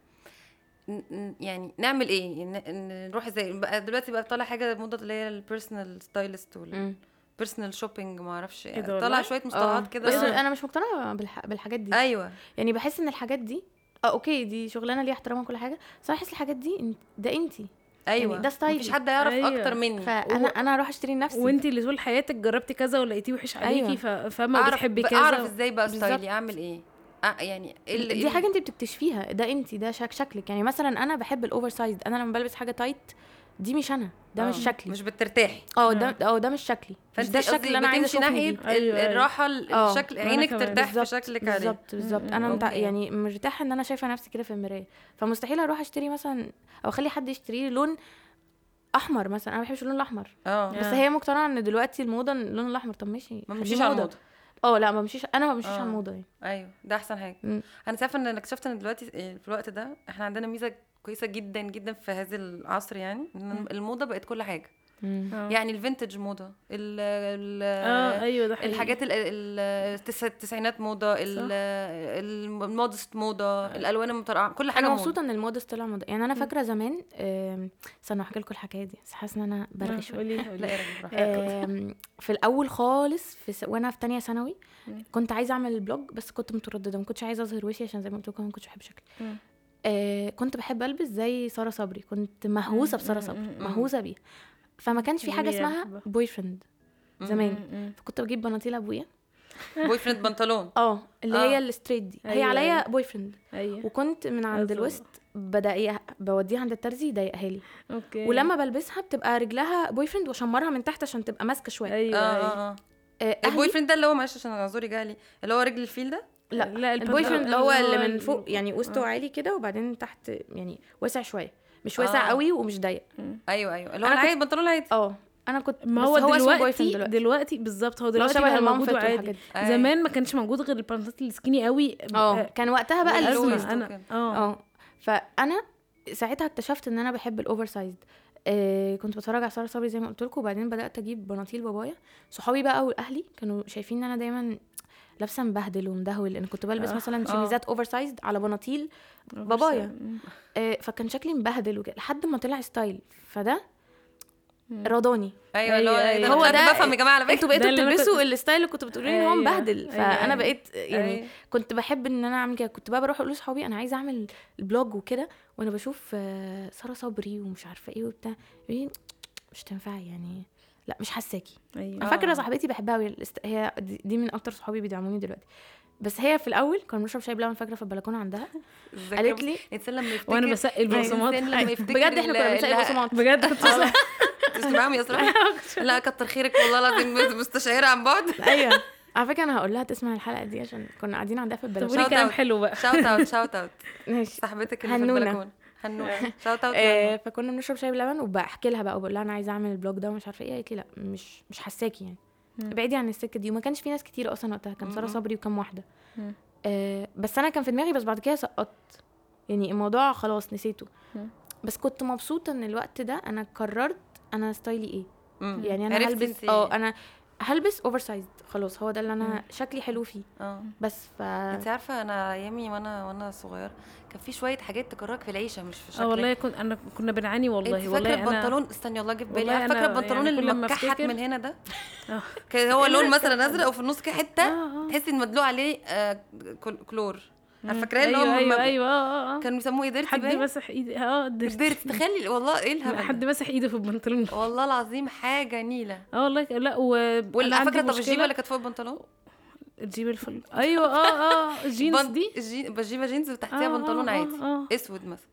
يعني نعمل إيه نروح إزاي بقى دلوقتي بقى طالع حاجة موضه اللي هي ال personal stylist. وال personal shopping ما أعرفش إيه يعني طالع والله؟ شوية مصطلحات كده بس آه. أنا مش مقتنعة بالح... بالحاجات دي أيوه يعني بحس إن الحاجات دي آه okay دي شغلانة ليها احترام وكل حاجة بس أنا بحس الحاجات دي ده أنتي أيوه ده style ي. مفيش حد يعرف أيوة. أكتر مني فأنا أنا أروح أشتري لنفسي وانت اللي طول حياتك جربتي كذا ولقيتيه وحش عليكي أيوة. ف... فما بتحبي كذا أعرف إزاي بقى. style ي أعمل إيه آه يعني إيه اللي دي حاجة انت بتكتشفيها ده انت ده شك شكلك يعني مثلا أنا بحب ال oversize أنا لما بلبس حاجة tight دي مش أنا ده مش آه، شكلي. مش بترتاحي. آه ده آه. ده مش شكلي. مش ده الشكل اللي أنا عايزة ناحية أيوة، أيوة. الراحة ال- آه، الشكل عينك. ترتاح في شكلك عليه. بالظبط بالظبط. أنا متع... يعني مرتاحه إن أنا شايفة نفسي كده في المراية. فمستحيل أروح أشتري مثلا أو أخلي حد يشتري لي لون أحمر مثلا. أنا ما بحبش اللون الأحمر. آه. بس آه. هي مقتنعة إن دلوقتي الموضة اللون الأحمر طب ماشي ما بمشيش على موضة. الموضة. آه لا ما بمشيش أنا ما بمشيش آه. على الموضة يعني. أيوه ده أحسن حاجة. أنا شايفة إن اكتشفت إن دلوقتي في الوقت ده إحنا عندنا ميزة كويسة جدا جدا في هذا العصر يعني إن الموضة بقت كل حاجة. آه. يعني ال vintage موضة ال ال آه أيوه ده حقيقي الحاجات ال- ال- التس- التسعينات موضة ال- ال modest موضة الألوان المترقعة كل حاجة أنا موضة. مبسوطة إن ال modest طلع موضة يعني أنا فاكرة زمان استنى احكي لكم الحكاية دي بس حاسة إن أنا شوية راجل براحتك. آم، في الأول خالص في س... وأنا في تانية ثانوي. كنت عايزة أعمل ال blog بس كنت مترددة ما كنتش عايزة أظهر وشي عشان زي ما قلت لكم ما كنتش بحب شكلي. آه كنت بحب ألبس زي سارة صبري كنت مهووسة بسارة صبري. مهووسة بيها. فما كانش في حاجة اسمها. boyfriend زمان. فكنت بجيب بناطيل أبويا. boyfriend بنطلون. آه اللي آه. هي ال straight دي. هي أيوة، عليا أيوة. boy friend وكنت من عند. الوسط بدقيقها بوديها عند الترزي يضيقها لي. okay. ولما بلبسها بتبقى رجلها boyfriend واشمرها من تحت عشان تبقى ماسكة شوية. أيوه آه أيوه آه. آه آه ال boy friend ده اللي هو معلش عشان اعذري جالي اللي هو رجل الفيل ده؟ لا لا ال boyfriend اللي هو اللي من فوق يعني وسطه آه. عالي كده وبعدين تحت يعني واسع شوية مش آه. واسع قوي ومش ضيق. أيوه أيوه. اللي هو العادي البنطلون العادي آه. أنا كنت ما هو, اسمه دلوقتي boyfriend دلوقتي, دلوقتي بالظبط هو اللي هو دلوقتي شبه موجود fit وعادي والحاجات دي. أيوة. زمان ما كانش موجود غير البنطلونات ال skinny قوي. آه. كان وقتها بقى ال loose وكده. أنا آه. آه. فأنا ساعتها اكتشفت إن أنا بحب ال oversized آه كنت بتفرج على سارة صبري زي ما قلت لكم وبعدين بدأت أجيب بناطيل بابايا. صحابي بقى واهلي كانوا شايفين إن أنا دايما لابسة مبهدل ومدهول لأن كنت بلبس آه، مثلا آه. شميزات oversized على بناطيل بابايا. آه فكان شكلي مبهدل وكده لحد ما طلع style فده. رضاني أيوه اللي هو أيوة، ده أيوة. هو ده بفهم يا جماعة على فكرة أنتوا بقيتوا بتلبسوا ال style اللي كنتوا بتقولوا لي إن هو أيوة، مبهدل أيوة، فأنا أيوة. بقيت يعني أيوة. كنت بحب إن أنا أعمل كده كنت بقى بروح أقول لاصحابي أنا عايزة أعمل ال blog وكده وأنا بشوف سارة صبري ومش عارفة إيه وبتاع مش تنفعي يعني لا مش حاساكي أنا أيوه فاكرة آه. صاحبتي بحبها قوي هي دي من أكتر صحابي بيدعموني دلوقتي. بس هي في الأول كنا بنشرب شاي بلبن فاكرة في البلكونة عندها؟ قالت لي الإنسان لما يفتكر وأنا بسقي لما يفتكر بجد إحنا كنا بنسقي اللي- بقسماط بجد كنت بسقي- تسمعهم يا اسراء لا كتر خيرك والله العظيم مستشعرة عن بعد. أيوه. على فكرة أنا هقول لها تسمع الحلقة دي عشان كنا قاعدين عندها في البلكونة. كلام out. حلو بقى. shout out shout out ماشي. صاحبتك اللي في. البلكونة. shout out آه فكنا بنشرب شاي بلبن وبحكي لها بقى وبقول لها أنا عايزة أعمل ال blog ده ومش عارفة إيه قالت لي لأ مش مش حاساكي يعني. ابعدي عن السكة دي وما كانش في ناس كتير أصلا وقتها كان سارة. صبري وكم واحدة. آه بس أنا كان في دماغي بس بعد كده سقطت يعني الموضوع خلاص نسيته. بس كنت مبسوطة إن الوقت ده أنا قررت أنا style ي إيه. يعني أنا هلبس آه أنا هلبس oversized خلاص هو ده اللي مم. أنا شكلي حلو فيه. آه. بس ف أنت عارفة أنا ايامي وأنا وأنا صغيره كان في شوية حاجات تكرهك في العيشة مش في شكلك. آه والله كنت أنا كنا بنعاني والله أنت والله فاكرة البنطلون؟ استني والله في بالي. فاكرة أنا البنطلون يعني اللي مكحت من هنا ده؟ آه. كان هو لون مثلا أزرق وفي النص كده حتة آه تحسي إن مدلوق عليه آه، كل- كلور. مم. فاكراه اللي هو أيوه م- أيوه أيوه آه آه كانوا بيسموه إيه ديرتي حد مسح إيدي آه ديرتي. تخيلي والله إيه الهبل حد؟ مسح إيده في البنطلون. والله العظيم حاجة نيلة. آه والله لا و ولا فاكره طب الجيبة اللي كانت فوق البنطلون؟ الجيب الفل. أيوه آه آه الجينز دي. بجيبة جينز وتحتيها آه، بنطلون آه، عادي. أسود مثلا.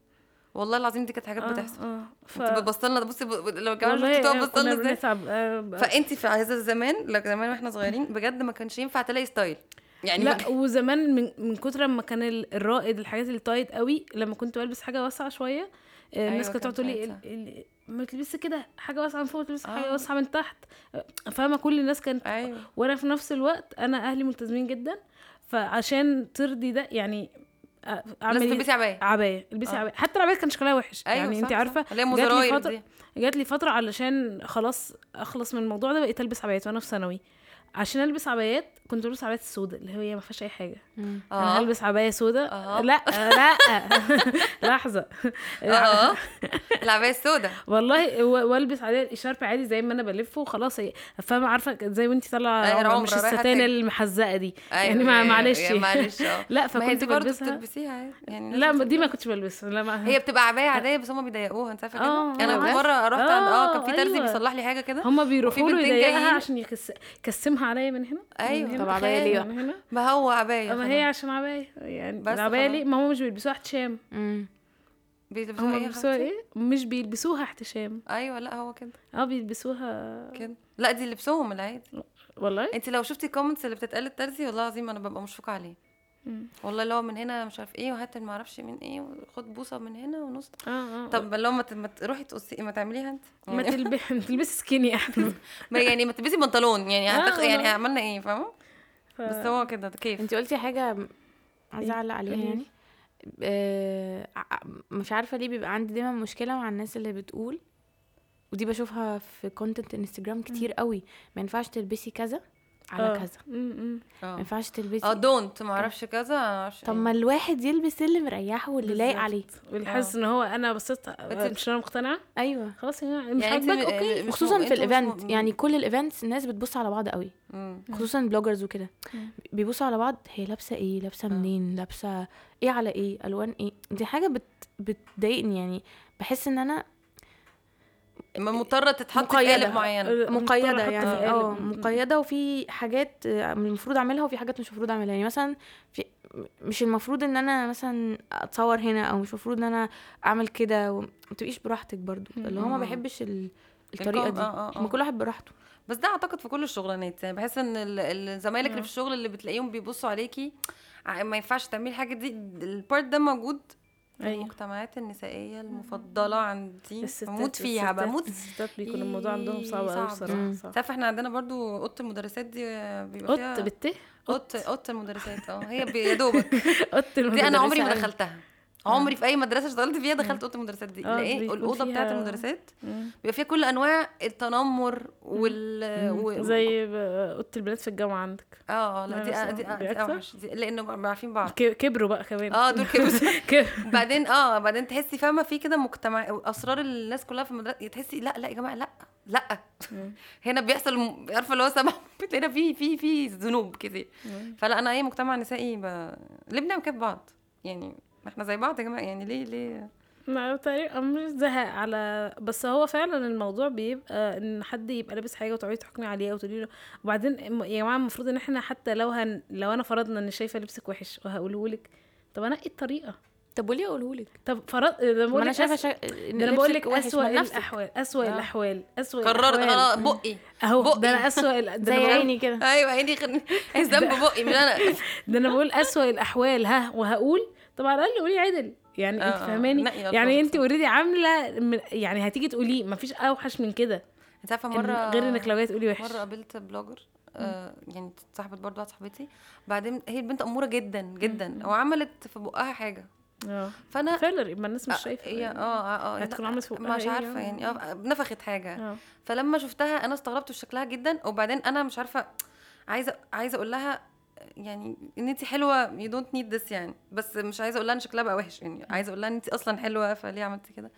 والله العظيم دي كانت حاجات بتحصل. آه. ف انت بتبص لنا بصي ب... لو كمان شفتي تقف آه، بص لنا إزاي. آه، فأنت في هذا الزمان لو زمان وإحنا صغيرين بجد ما كانش ينفع تلاقي style. يعني لا ما- وزمان من, من كتر ما كان ال- الرائد الحاجات اللي tight قوي لما كنت بلبس حاجة واسعة شوية آه، الناس أيوة، كانت تقعد تقول لي ما تلبسي كده حاجة واسعة من فوق تلبسي حاجة آه. واسعة من تحت آه، فاهمة كل الناس كانت أيوه وأنا في نفس الوقت أنا أهلي ملتزمين جدا فعشان ترضي ده يعني أ- أعمل؟ تلبسي عباية عباية البسي آه. عباية حتى العباية كان شكلها وحش أيوه يعني انت. عارفة جات لي دي جات لي فترة علشان خلاص أخلص من الموضوع ده بقيت ألبس عبايات وأنا في ثانوي عشان ألبس عبايات كنت بلبس عبايات السوداء اللي هي ما فيهاش أي حاجة. مم. أنا آه. هلبس عباية سوداء. آه. لا لا. لحظة. آه. العباية السوداء. والله والبس عليه الاشارب عادي زي ما أنا بلفه وخلاص. هي فاهمة عارفة زي وأنتي طالعة أيوة، عمرة، عمرة، مش الستان. المحزقه دي. أيوه يعني ما- معلش. معلش آه. لا فكنت بلبسها. بتلبسيها يعني لا دي ما. كنتش بلبسها. لا ما هي بتبقى عباية عادية بس هم بيضايقوها انت عارفه آه، كده أنا آه. مرة رحت عند آه كان آه، في ترزي أيوة. بيصلح لي حاجة كده. هما بيروحوا له يضايقها. عشان يكس... يكسمها عليا من هنا أيوة. من هنا طب تخيل. ليه؟ من هنا ما هو عباية ما. هي عشان عباية يعني بس العباية. ليه ما هم مش بيلبسوها احتشام. بيلبسوها إيه بيلبسوها؟ إيه مش بيلبسوها احتشام أيوه لا هو كده آه بيلبسوها كده لا دي لبسهم العادي والله انت لو شفتي ال comments اللي بتتقال الترزي والله العظيم أنا ببقى مشفقة عليه مم. والله اللي هو من هنا مش عارف إيه وهات ما أعرفش من إيه وخد بوسه من هنا ونص. آه آه. طب لو ما ت- ما تروحي تقصي ما تعمليها انت. ما يعني, تلبس تلبسي skinny ما يعني ما تلبسي بنطلون يعني آه، هتخ... يعني. عملنا إيه فاهمة؟ ف... بس هو كده ده كيف. انت قلتي حاجة عايزه؟ اعلق عليها. يعني. آه مش عارفة ليه بيبقى عندي دايما مشكلة مع الناس اللي بتقول ودي بشوفها في content انستجرام كتير قوي ما ينفعش تلبسي كذا. على آه. كذا. م. ما ينفعش تلبسي. آه don't ما أعرفش كذا ما أعرفش طب إيه. ما الواحد يلبس اللي مريحه واللي لايق. عليه. واللي حاسس إن هو أنا بصيت بت- مش أنا مقتنعة؟ أيوه. خلاص جماعة مش يعني م- okay. م- في ال event م- يعني كل ال events الناس بتبص على بعض قوي. مم. خصوصا ال bloggers وكده. بيبصوا على بعض هي لابسة إيه لابسة آه. منين لابسة إيه على إيه ألوان إيه. دي حاجة بت بتضايقني يعني. بحس إن أنا مضطرة تتحط في. قالب معين مضطرة مقيدة يعني آه. مقيدة وفي حاجات آه، المفروض أعملها وفي حاجات مش المفروض أعملها يعني مثلا في مش المفروض إن أنا مثلا أتصور هنا أو مش المفروض إن أنا أعمل كده وما تبقيش براحتك برضو اللي هو ما. بحبش ال- الطريقة دي آه، آه، ما. كل واحد براحته بس ده أعتقد في كل الشغلانات يعني بحس إن زمايلك اللي. في الشغل اللي بتلاقيهم بيبصوا عليكي ما ينفعش تعملي الحاجة دي ال part ده موجود أيوة. المجتمعات النسائية المفضلة عندي بموت فيها بموت الستات بيكون الموضوع عندهم صعب قوي مم. صعب. تعرف إحنا عندنا برضو اوضه المدرسات دي بيبقى فيها قط بالته اوضه اوضه المدرسات آه هي يا دوبك. قط دي أنا عمري ما المدرسة دخلتها. عمري في أي مدرسة اشتغلت فيها دخلت أوضة المدرسات دي. آه، بيكون الأوضة بتاعت فيها- المدرسات مم. بيبقى فيها كل أنواع التنمر وال و... زي أوضة البنات في الجامعة عندك. آه لا لا، دي بس دي, دي دي؟ أوحش. لأنه عارفين بعض. كبروا بقى كمان. آه دول كبروا. بعدين آه بعدين تحسي فاهمة في كده مجتمع أسرار الناس كلها في المدرسة تحسي لأ لأ يا جماعة لأ لأ. هنا بيحصل عارفة اللي هو سبع بتلاقينا في في في ذنوب كتير. فلأ أنا أي مجتمع نسائي ب... ليه بنعمل كده في بعض يعني إحنا زي بعض يا جماعة يعني ليه ليه ما تقريبا مش زهق على بس هو فعلا الموضوع بيبقى إن حد يبقى لابس حاجة وتقعدي تحكمي عليه أو تقولي له وبعدين يا جماعة المفروض إن إحنا حتى لو هن لو أنا فرضنا إن شايفة لبسك وحش وهقوله لك طب أنا إيه الطريقة طب وليه أقوله لك طب فرض ده ما بقول أنا لك شايفة. شا... ده أنا بقول لك نفسك الأحوال أسوأ آه. الأحوال أسوأ قررت. خلاص بقي أهو بقي. ده أنا أسوأ ال- ده زي عيني كده أيوه عيني خد ذنب بقي من أنا ده أنا بقول أسوأ الأحوال ها وهقول طب على الأقل قولي عدل. يعني انت آه، آه، فاهماني؟ نقي يعني انت. اوريدي عاملة يعني هتيجي تقوليه مفيش أوحش من كده. انت عارفة إن- مرة غير إنك لو جاية تقولي وحش. مرة قابلت blogger آه يعني صاحبة برضه واحدة صاحبتي. بعدين هي البنت أمورة جدا جدا. وعملت في بقها حاجة. آه. فأنا filler يبقى الناس مش آه، شايفة. هي آه آه آه هتكون لا، عاملة فوقها مش إيه عارفة يعني؟ يعني آه نفخت حاجة. آه. فلما شفتها أنا استغربت في شكلها جدا. وبعدين أنا مش عارفة عايزة عايزة أقول لها يعني إن انت حلوة you don't need this يعني. بس مش عايزة أقول لها إن شكلها بقى وحش يعني. عايزة أقول لها إن انت أصلا حلوة فليه عملتي كده؟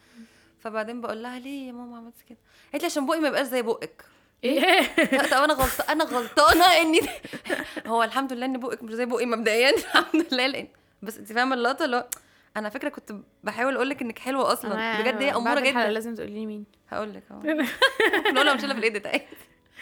فبعدين بقول لها ليه يا ماما عملتي كده؟ قالت لي عشان بقي ما يبقاش زي بقك. إيه؟ طب أنا غلط أنا غلطانة إني هو الحمد لله إن بقك مش زي بقي مبدئيا. الحمد لله لأن بس انت فاهمة اللقطة اللي هو أنا فكره كنت بحاول أقول لك إنك حلوة أصلا. بجد هي أمورة جدا. لازم تقولي لي مين. هقول لك أهو. نقولها مش في الإيديت عادي.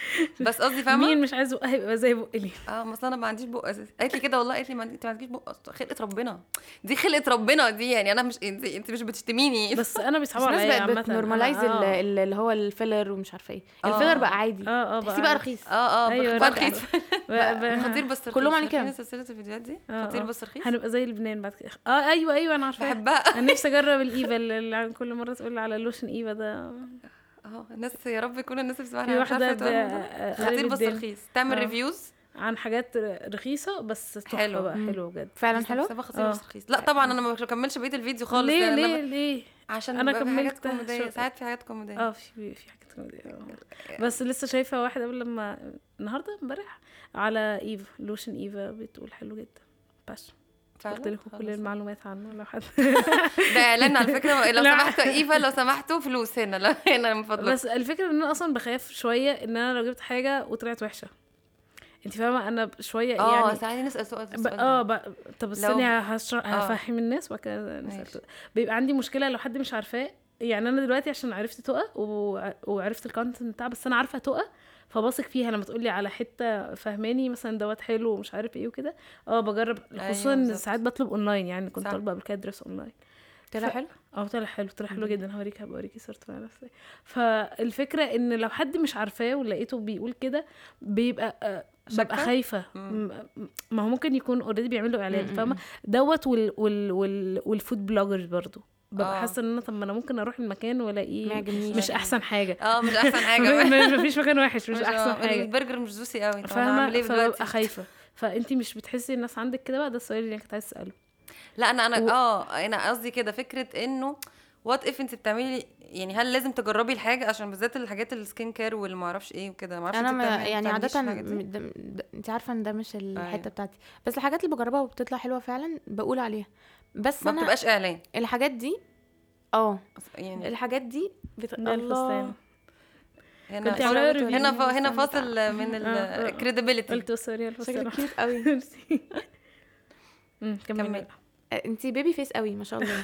بس قصدي فاهمة؟ مين مش عايز بقها يبقى زي بق ليه؟ آه ما اصل أنا ما عنديش بق أساسا قالت لي كده والله قالت لي ما أنت ما عندكيش بق خلقه ربنا. دي خلقه ربنا دي يعني أنا مش أنت أنت مش بتشتميني. بس أنا بيصعبوا عليا الناس عامة. بقت بت normalize أنا- آه. اللي هو ال filler ومش عارفة إيه. آه. الفيلر بقى عادي. آه آه تحسيه بقى رخيص. آه آه أيوة، بقى. رخيص خطير بس رخيص كلهم عليه عارفين كده. سلسلة الفيديوهات دي؟ آه، خطير آه. بس رخيص. هنبقى زي لبنان بعد كده. آه أيوه أيوه أنا عارفة. بحبها. أنا نفسي أجرب الايفا اللي عن كل مرة تقول على اللوشن إيفا ده. آه الناس يا رب يكون الناس بتسمعنا في مش الموضوع. آه، خطير بس. رخيص تعمل آه. reviews عن حاجات رخيصة بس تحفة حلو. بقى. حلو بجد فعلا حلو حسابها خطير بس آه. رخيص لا طبعا أنا ما بكملش بقية الفيديو خالص ليه ليه أنا ب- ليه عشان أنا بيبقى في حاجات كملت كوميدية ساعات في حاجات كوميدية آه في في حاجات كوميدية، آه. بس لسه شايفة واحدة قبل لما النهارده امبارح على إيفا لوشن إيفا بتقول حلو جدا فعلا؟ قلت لكم كل. المعلومات عنه لو حد ده إعلان على فكرة لو. سمحتوا إيفا لو سمحتوا فلوس هنا لا هنا من فضلك بس الفكرة إن أنا أصلا بخاف شوية إن أنا لو جبت حاجة وطلعت وحشة انت فاهمة أنا شوية آه يعني ساعتها نسال سؤال. آه ب... طب استني هشرح آه. هفهم الناس وبعد كده. بيبقى عندي مشكلة لو حد مش عارفاه يعني أنا دلوقتي عشان عرفت تقى و... وعرفت ال content بتاع بس أنا عارفة تقى فبثق فيها لما تقولي على حتة فهماني مثلا دوت حلو ومش عارف إيه وكده آه بجرب أيوة خصوصا بالظبط. ساعات بطلب أونلاين يعني كنت. طالبة قبل كده dress online طلع ف- حلو آه طلع حلو طلع حلو. جدا هوريك هبقى اوريكي صورته مع نفسي فالفكرة إن لو حد مش عارفاه ولقيته بيقول كده بيبقى آه، ببقى؟ خايفة ما هو ممكن يكون already بيعملوا إعلان. فاهمة دوت وال وال وال وال food bloggers برضو ببقى آه. حاسة إن أنا طب ما أنا ممكن أروح المكان وألاقيه مش أحسن حاجة. آه مش أحسن حاجة. ما فيش مكان وحش مش احسن آه، حاجة. البرجر مش juicy قوي. طب أنا اعمل إيه فاهمه دلوقتي؟ فببقى خايفة. فأنتي مش بتحسي الناس عندك كده بقى؟ ده السؤال اللي أنا كنت عايزة أسأله. لا أنا أنا و- آه أنا قصدي كده فكرة إنه what if انت بتعملي يعني هل لازم تجربي الحاجة؟ عشان بالذات الحاجات ال skin care واللي ما أعرفش إيه وكده. ما أعرفش أنا ما يعني عادة انت عارفة إن ده مش الحتة أيوة. بتاعتي. بس الحاجات اللي بجربها وبتطلع حلوة فعلا بقول عليها. بس ما بتبقاش إعلان. الحاجات دي آه يعني الحاجات دي بت... الفستان. هنا كنت هنا فا- هنا فاصل من آه. ال credibility قلت sorry الفستان. شكلك cute قوي. كملي. انت baby face قوي ما شاء الله.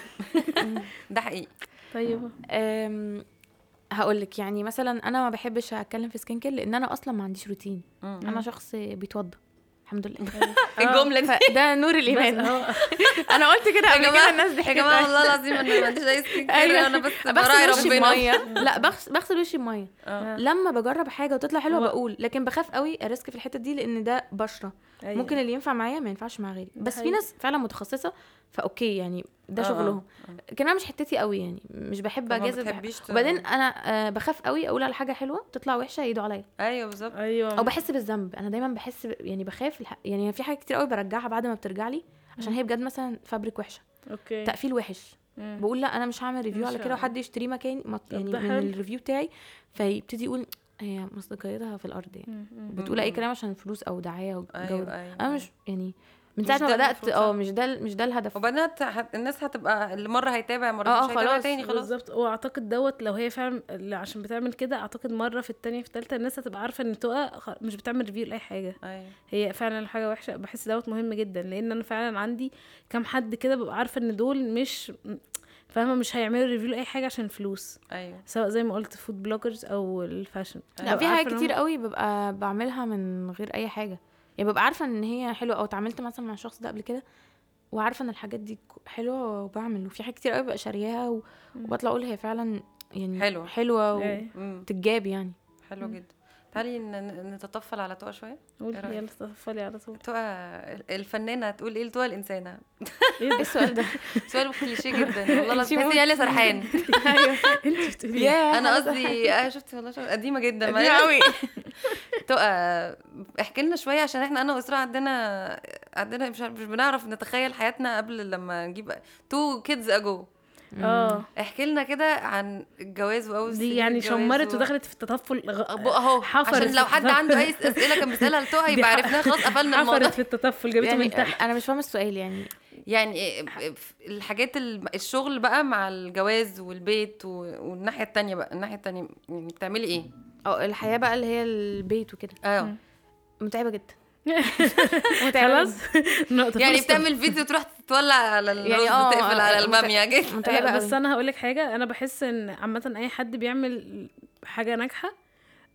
ده حقيقي. طيب. هقول لك يعني مثلا أنا ما بحبش أتكلم في skin care لأن أنا أصلا ما عنديش روتين. أنا شخص بيتوضى. الحمد لله الجملة دي فده نور الإيمان آه أنا قلت كده يا قبل كده الناس يا ضحكت جماعة. والله العظيم أنا ما عنديش أي skin care أيوة. أنا بس براعي وشي ربنا لا بغسل وشي بمية آه. لما بجرب حاجة وتطلع حلوة بقول لكن بخاف قوي أ risk في الحتة دي لأن ده بشرة أيوة. ممكن اللي ينفع معايا ما ينفعش مع غيري ده بس في. ناس فعلا متخصصة ف okay يعني ده آه، شغلهم. آه. لكن أنا مش حتتي قوي يعني مش بحب أجازف بتحبيش ت- وبعدين أنا آه، بخاف قوي أقول على حاجة حلوة تطلع وحشة يدعوا عليا. أيوه بالظبط. أيوه. أو بحس بالذنب. أنا دايما بحس ب... يعني بخاف الح... يعني في حاجات كتير قوي برجعها بعد ما بترجع لي عشان هي بجد مثلا fabric وحشة. أوكي. تقفيل وحش. مم. بقول لا أنا مش هعمل review على كده وحد يشتريه مكاني يعني من. ال review بتاعي فيبتدي يقول هي مصداقيتها في الأرض يعني. مم. مم. بتقول أي كلام عشان فلوس أو دعاية والجو أيوه ده. أيوه أنا مش يعني من ساعة ما بدأت آه. مش ده مش ده الهدف. وبعدين. الناس هتبقى اللي مرة هيتابع مرة آه، مش هيتابع خلاص، تاني خلاص. بالظبط. وأعتقد دوت لو هي فعلا عشان بتعمل كده أعتقد مرة في التانية في التالتة الناس هتبقى عارفة إن تقى مش بتعمل review لأي حاجة. أيوه. هي فعلا حاجة وحشة. بحس دوت مهم جدا لأن أنا فعلا عندي كام حد كده ببقى عارفة إن دول مش فاهمة مش هيعملوا review لأي حاجة عشان فلوس. أيوه. سواء زي ما قلت food bloggers أو ال fashion لا ببقى في حاجات هم- كتير قوي ببقى بعملها من غير أي حاجة. يعني ببقى عارفة إن هي حلوة أو اتعاملت مثلا مع الشخص ده قبل كده وعارفة إن الحاجات دي حلوة وبعمل وفي حاجات كتير قوي ببقى شارياها و- وبطلع أقول هي فعلا يعني حلوة. حلوة إيه. امم وتتجاب يعني. حلو جدا. تعالي نتطفل على تقى شوية. قول إيه؟ يلا تفضلي على طول تقى الفنانة هتقول إيه لتقى الإنسانة؟ إيه ده؟ السؤال ده. سؤال كليشيه جدا. والله العظيم تحسي هي سرحان. أيوه. أنت بتقولي ياه. أنا قصدي آه شفتي والله قديمة جدا. معلش. قوي تقى احكي لنا شوية عشان إحنا أنا وإسراء عندنا عندنا مش مش بنعرف نتخيل حياتنا قبل لما نجيب تو كيدز اجو آه. احكي لنا كده عن الجواز وأول دي يعني شمرت و- ودخلت في التطفل غ- أبو- أهو حفرت عشان لو حد. عنده أي أسئلة كان بيسألها دي يبقى عرفناها خلاص قفلنا حفرت الموضوع. في التطفل جابته من تحت. يعني أنا مش فاهمة السؤال يعني. يعني الحاجات ال- الشغل بقى مع الجواز والبيت والناحية التانية بقى الناحية التانية يعني بتعملي إيه؟ أو الحياة بقى اللي هي البيت وكده. آه. متعبة جدا. خلاص. نقطة يعني. بتعمل فيديو تروح تولع على يعني آه، تقفل على مت- المامية كده متعبة بس أنا هقول لك حاجة. أنا بحس إن عامة أي حد بيعمل حاجة ناجحة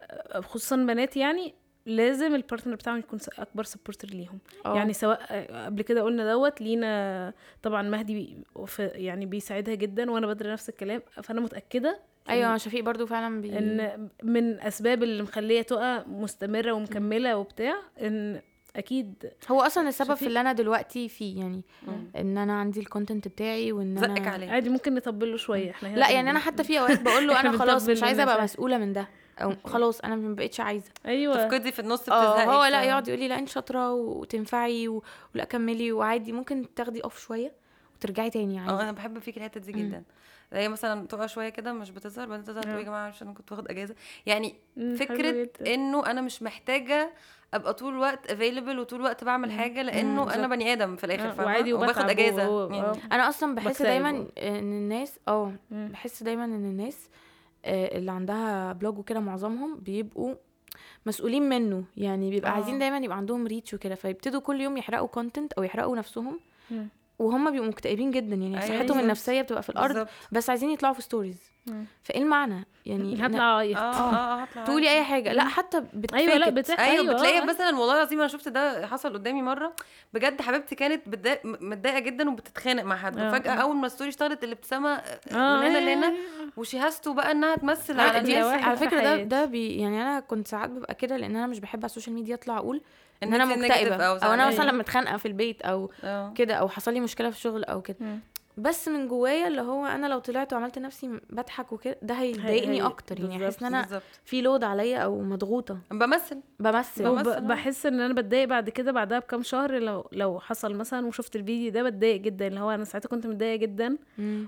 آه، خصوصا بنات يعني لازم ال partner بتاعهم يكون أكبر supporter ليهم. آه. يعني سواء آه، قبل كده قلنا دوت لينا طبعا مهدي يعني بيساعدها جدا وأنا بدر نفس الكلام. فأنا متأكدة أيوه شفيق برضو فعلا بي... إن من أسباب اللي مخلية تقى مستمرة ومكملة وبتاع إن أكيد هو أصلا السبب شفيق. في اللي أنا دلوقتي فيه يعني مم. إن أنا عندي ال content بتاعي وإن زقك أنا عليه عادي ممكن نطبل له شوية إحنا هنا لا يعني أنا. حتى في أوقات بقول له أنا خلاص مش عايزة أبقى. مسؤولة من ده أو خلاص أنا ما بقتش عايزة أيوه تفقدي في النص آه بتزهقي هو لا يقعد يقول لي لا أنت شاطرة وتنفعي و... ولا كملي وعادي ممكن تاخدي off شوية وترجعي تاني آه عادي أنا بحب فيك الحتة دي جدا هي مثلا تقع شوية كده مش بتظهر بعدين تظهر تقول آه. يا جماعة عشان أنا كنت واخد أجازة يعني فكرة. إنه أنا مش محتاجة أبقى طول الوقت available وطول الوقت بعمل حاجة لأنه أنا. بني آدم في الآخر آه، فاهمة وعادي وباخد أجازة يعني آه. أنا أصلا بحس دايما. إن الناس آه. بحس دايما إن الناس آه، اللي عندها blog وكده معظمهم بيبقوا مسؤولين منه يعني بيبقى آه. عايزين دايما يبقى عندهم reach وكده فيبتدوا كل يوم يحرقوا content أو يحرقوا نفسهم. وهم بيبقوا مكتئبين جدا يعني أيوة صحتهم. النفسية بتبقى في الأرض بالظبط. بس عايزين يطلعوا في stories. فإيه المعنى يعني هطلع أعيط آه آه هطلع تقولي. أي حاجة لا حتى بت fake أيوه لا بتاع أيوه بتلاقيها آه. مثلا والله العظيم أنا شفت ده حصل قدامي مرة بجد حبيبتي كانت متضايقة جدا وبتتخانق مع حد آه. وفجأة أول ما ال story اشتغلت الابتسامه آه، من هنا أيوة، لهنا أيوة. وشي هاستو بقى إنها تمثل على, دي الناس على فكرة ده. ده بي يعني أنا كنت ساعات ببقى كده لأن أنا مش بحب على ال social media أطلع أقول إن أنا مكتئبة أو, أنا. مثلا لما اتخانقه في البيت أو كده أو حصل لي مشكلة في الشغل أو كده. بس من جوايا اللي هو أنا لو طلعت وعملت نفسي بضحك وكده ده هيضايقني هي- أكتر يعني أحس إن أنا في load عليا أو مضغوطة. بمثل. بمثل. وب- مثلاً. بحس إن أنا بتضايق بعد كده بعدها بكام شهر لو لو حصل مثلا وشفت الفيديو ده بتضايق جدا اللي هو أنا ساعتها كنت متضايقة جدا.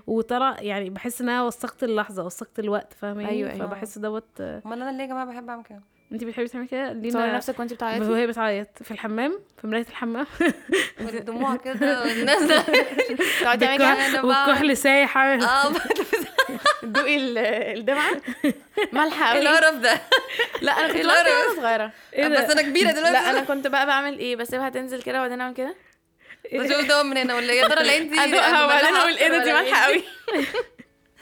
وطلع يعني بحس إن أنا وثقت اللحظة وثقت الوقت فاهمه أيوة، أيوة. فبحس دوت أمال أنا ليه يا جماعة بحب أعمل كده؟ انت بتحبي تعملي كده؟ لينا نفسك وأنت بتعيطي؟ وهي بتعيط في الحمام في مراية الحمام. الدموع كده والناس تقعدي تعملي والكحل سايح آه تدوقي ال- الدمعة. مالحة قوي القرف ده. لا أنا كنت إيه؟ وأنا صغيرة. ده؟ بس أنا كبيرة دلوقتي. لا أنا كنت بقى بعمل إيه؟ بسيبها تنزل كده وبعدين أعمل كده. بشوف ده من هنا ولا يا ترى العين دي ادوقها وبعدين أقول إيه ده؟ دي مالحة قوي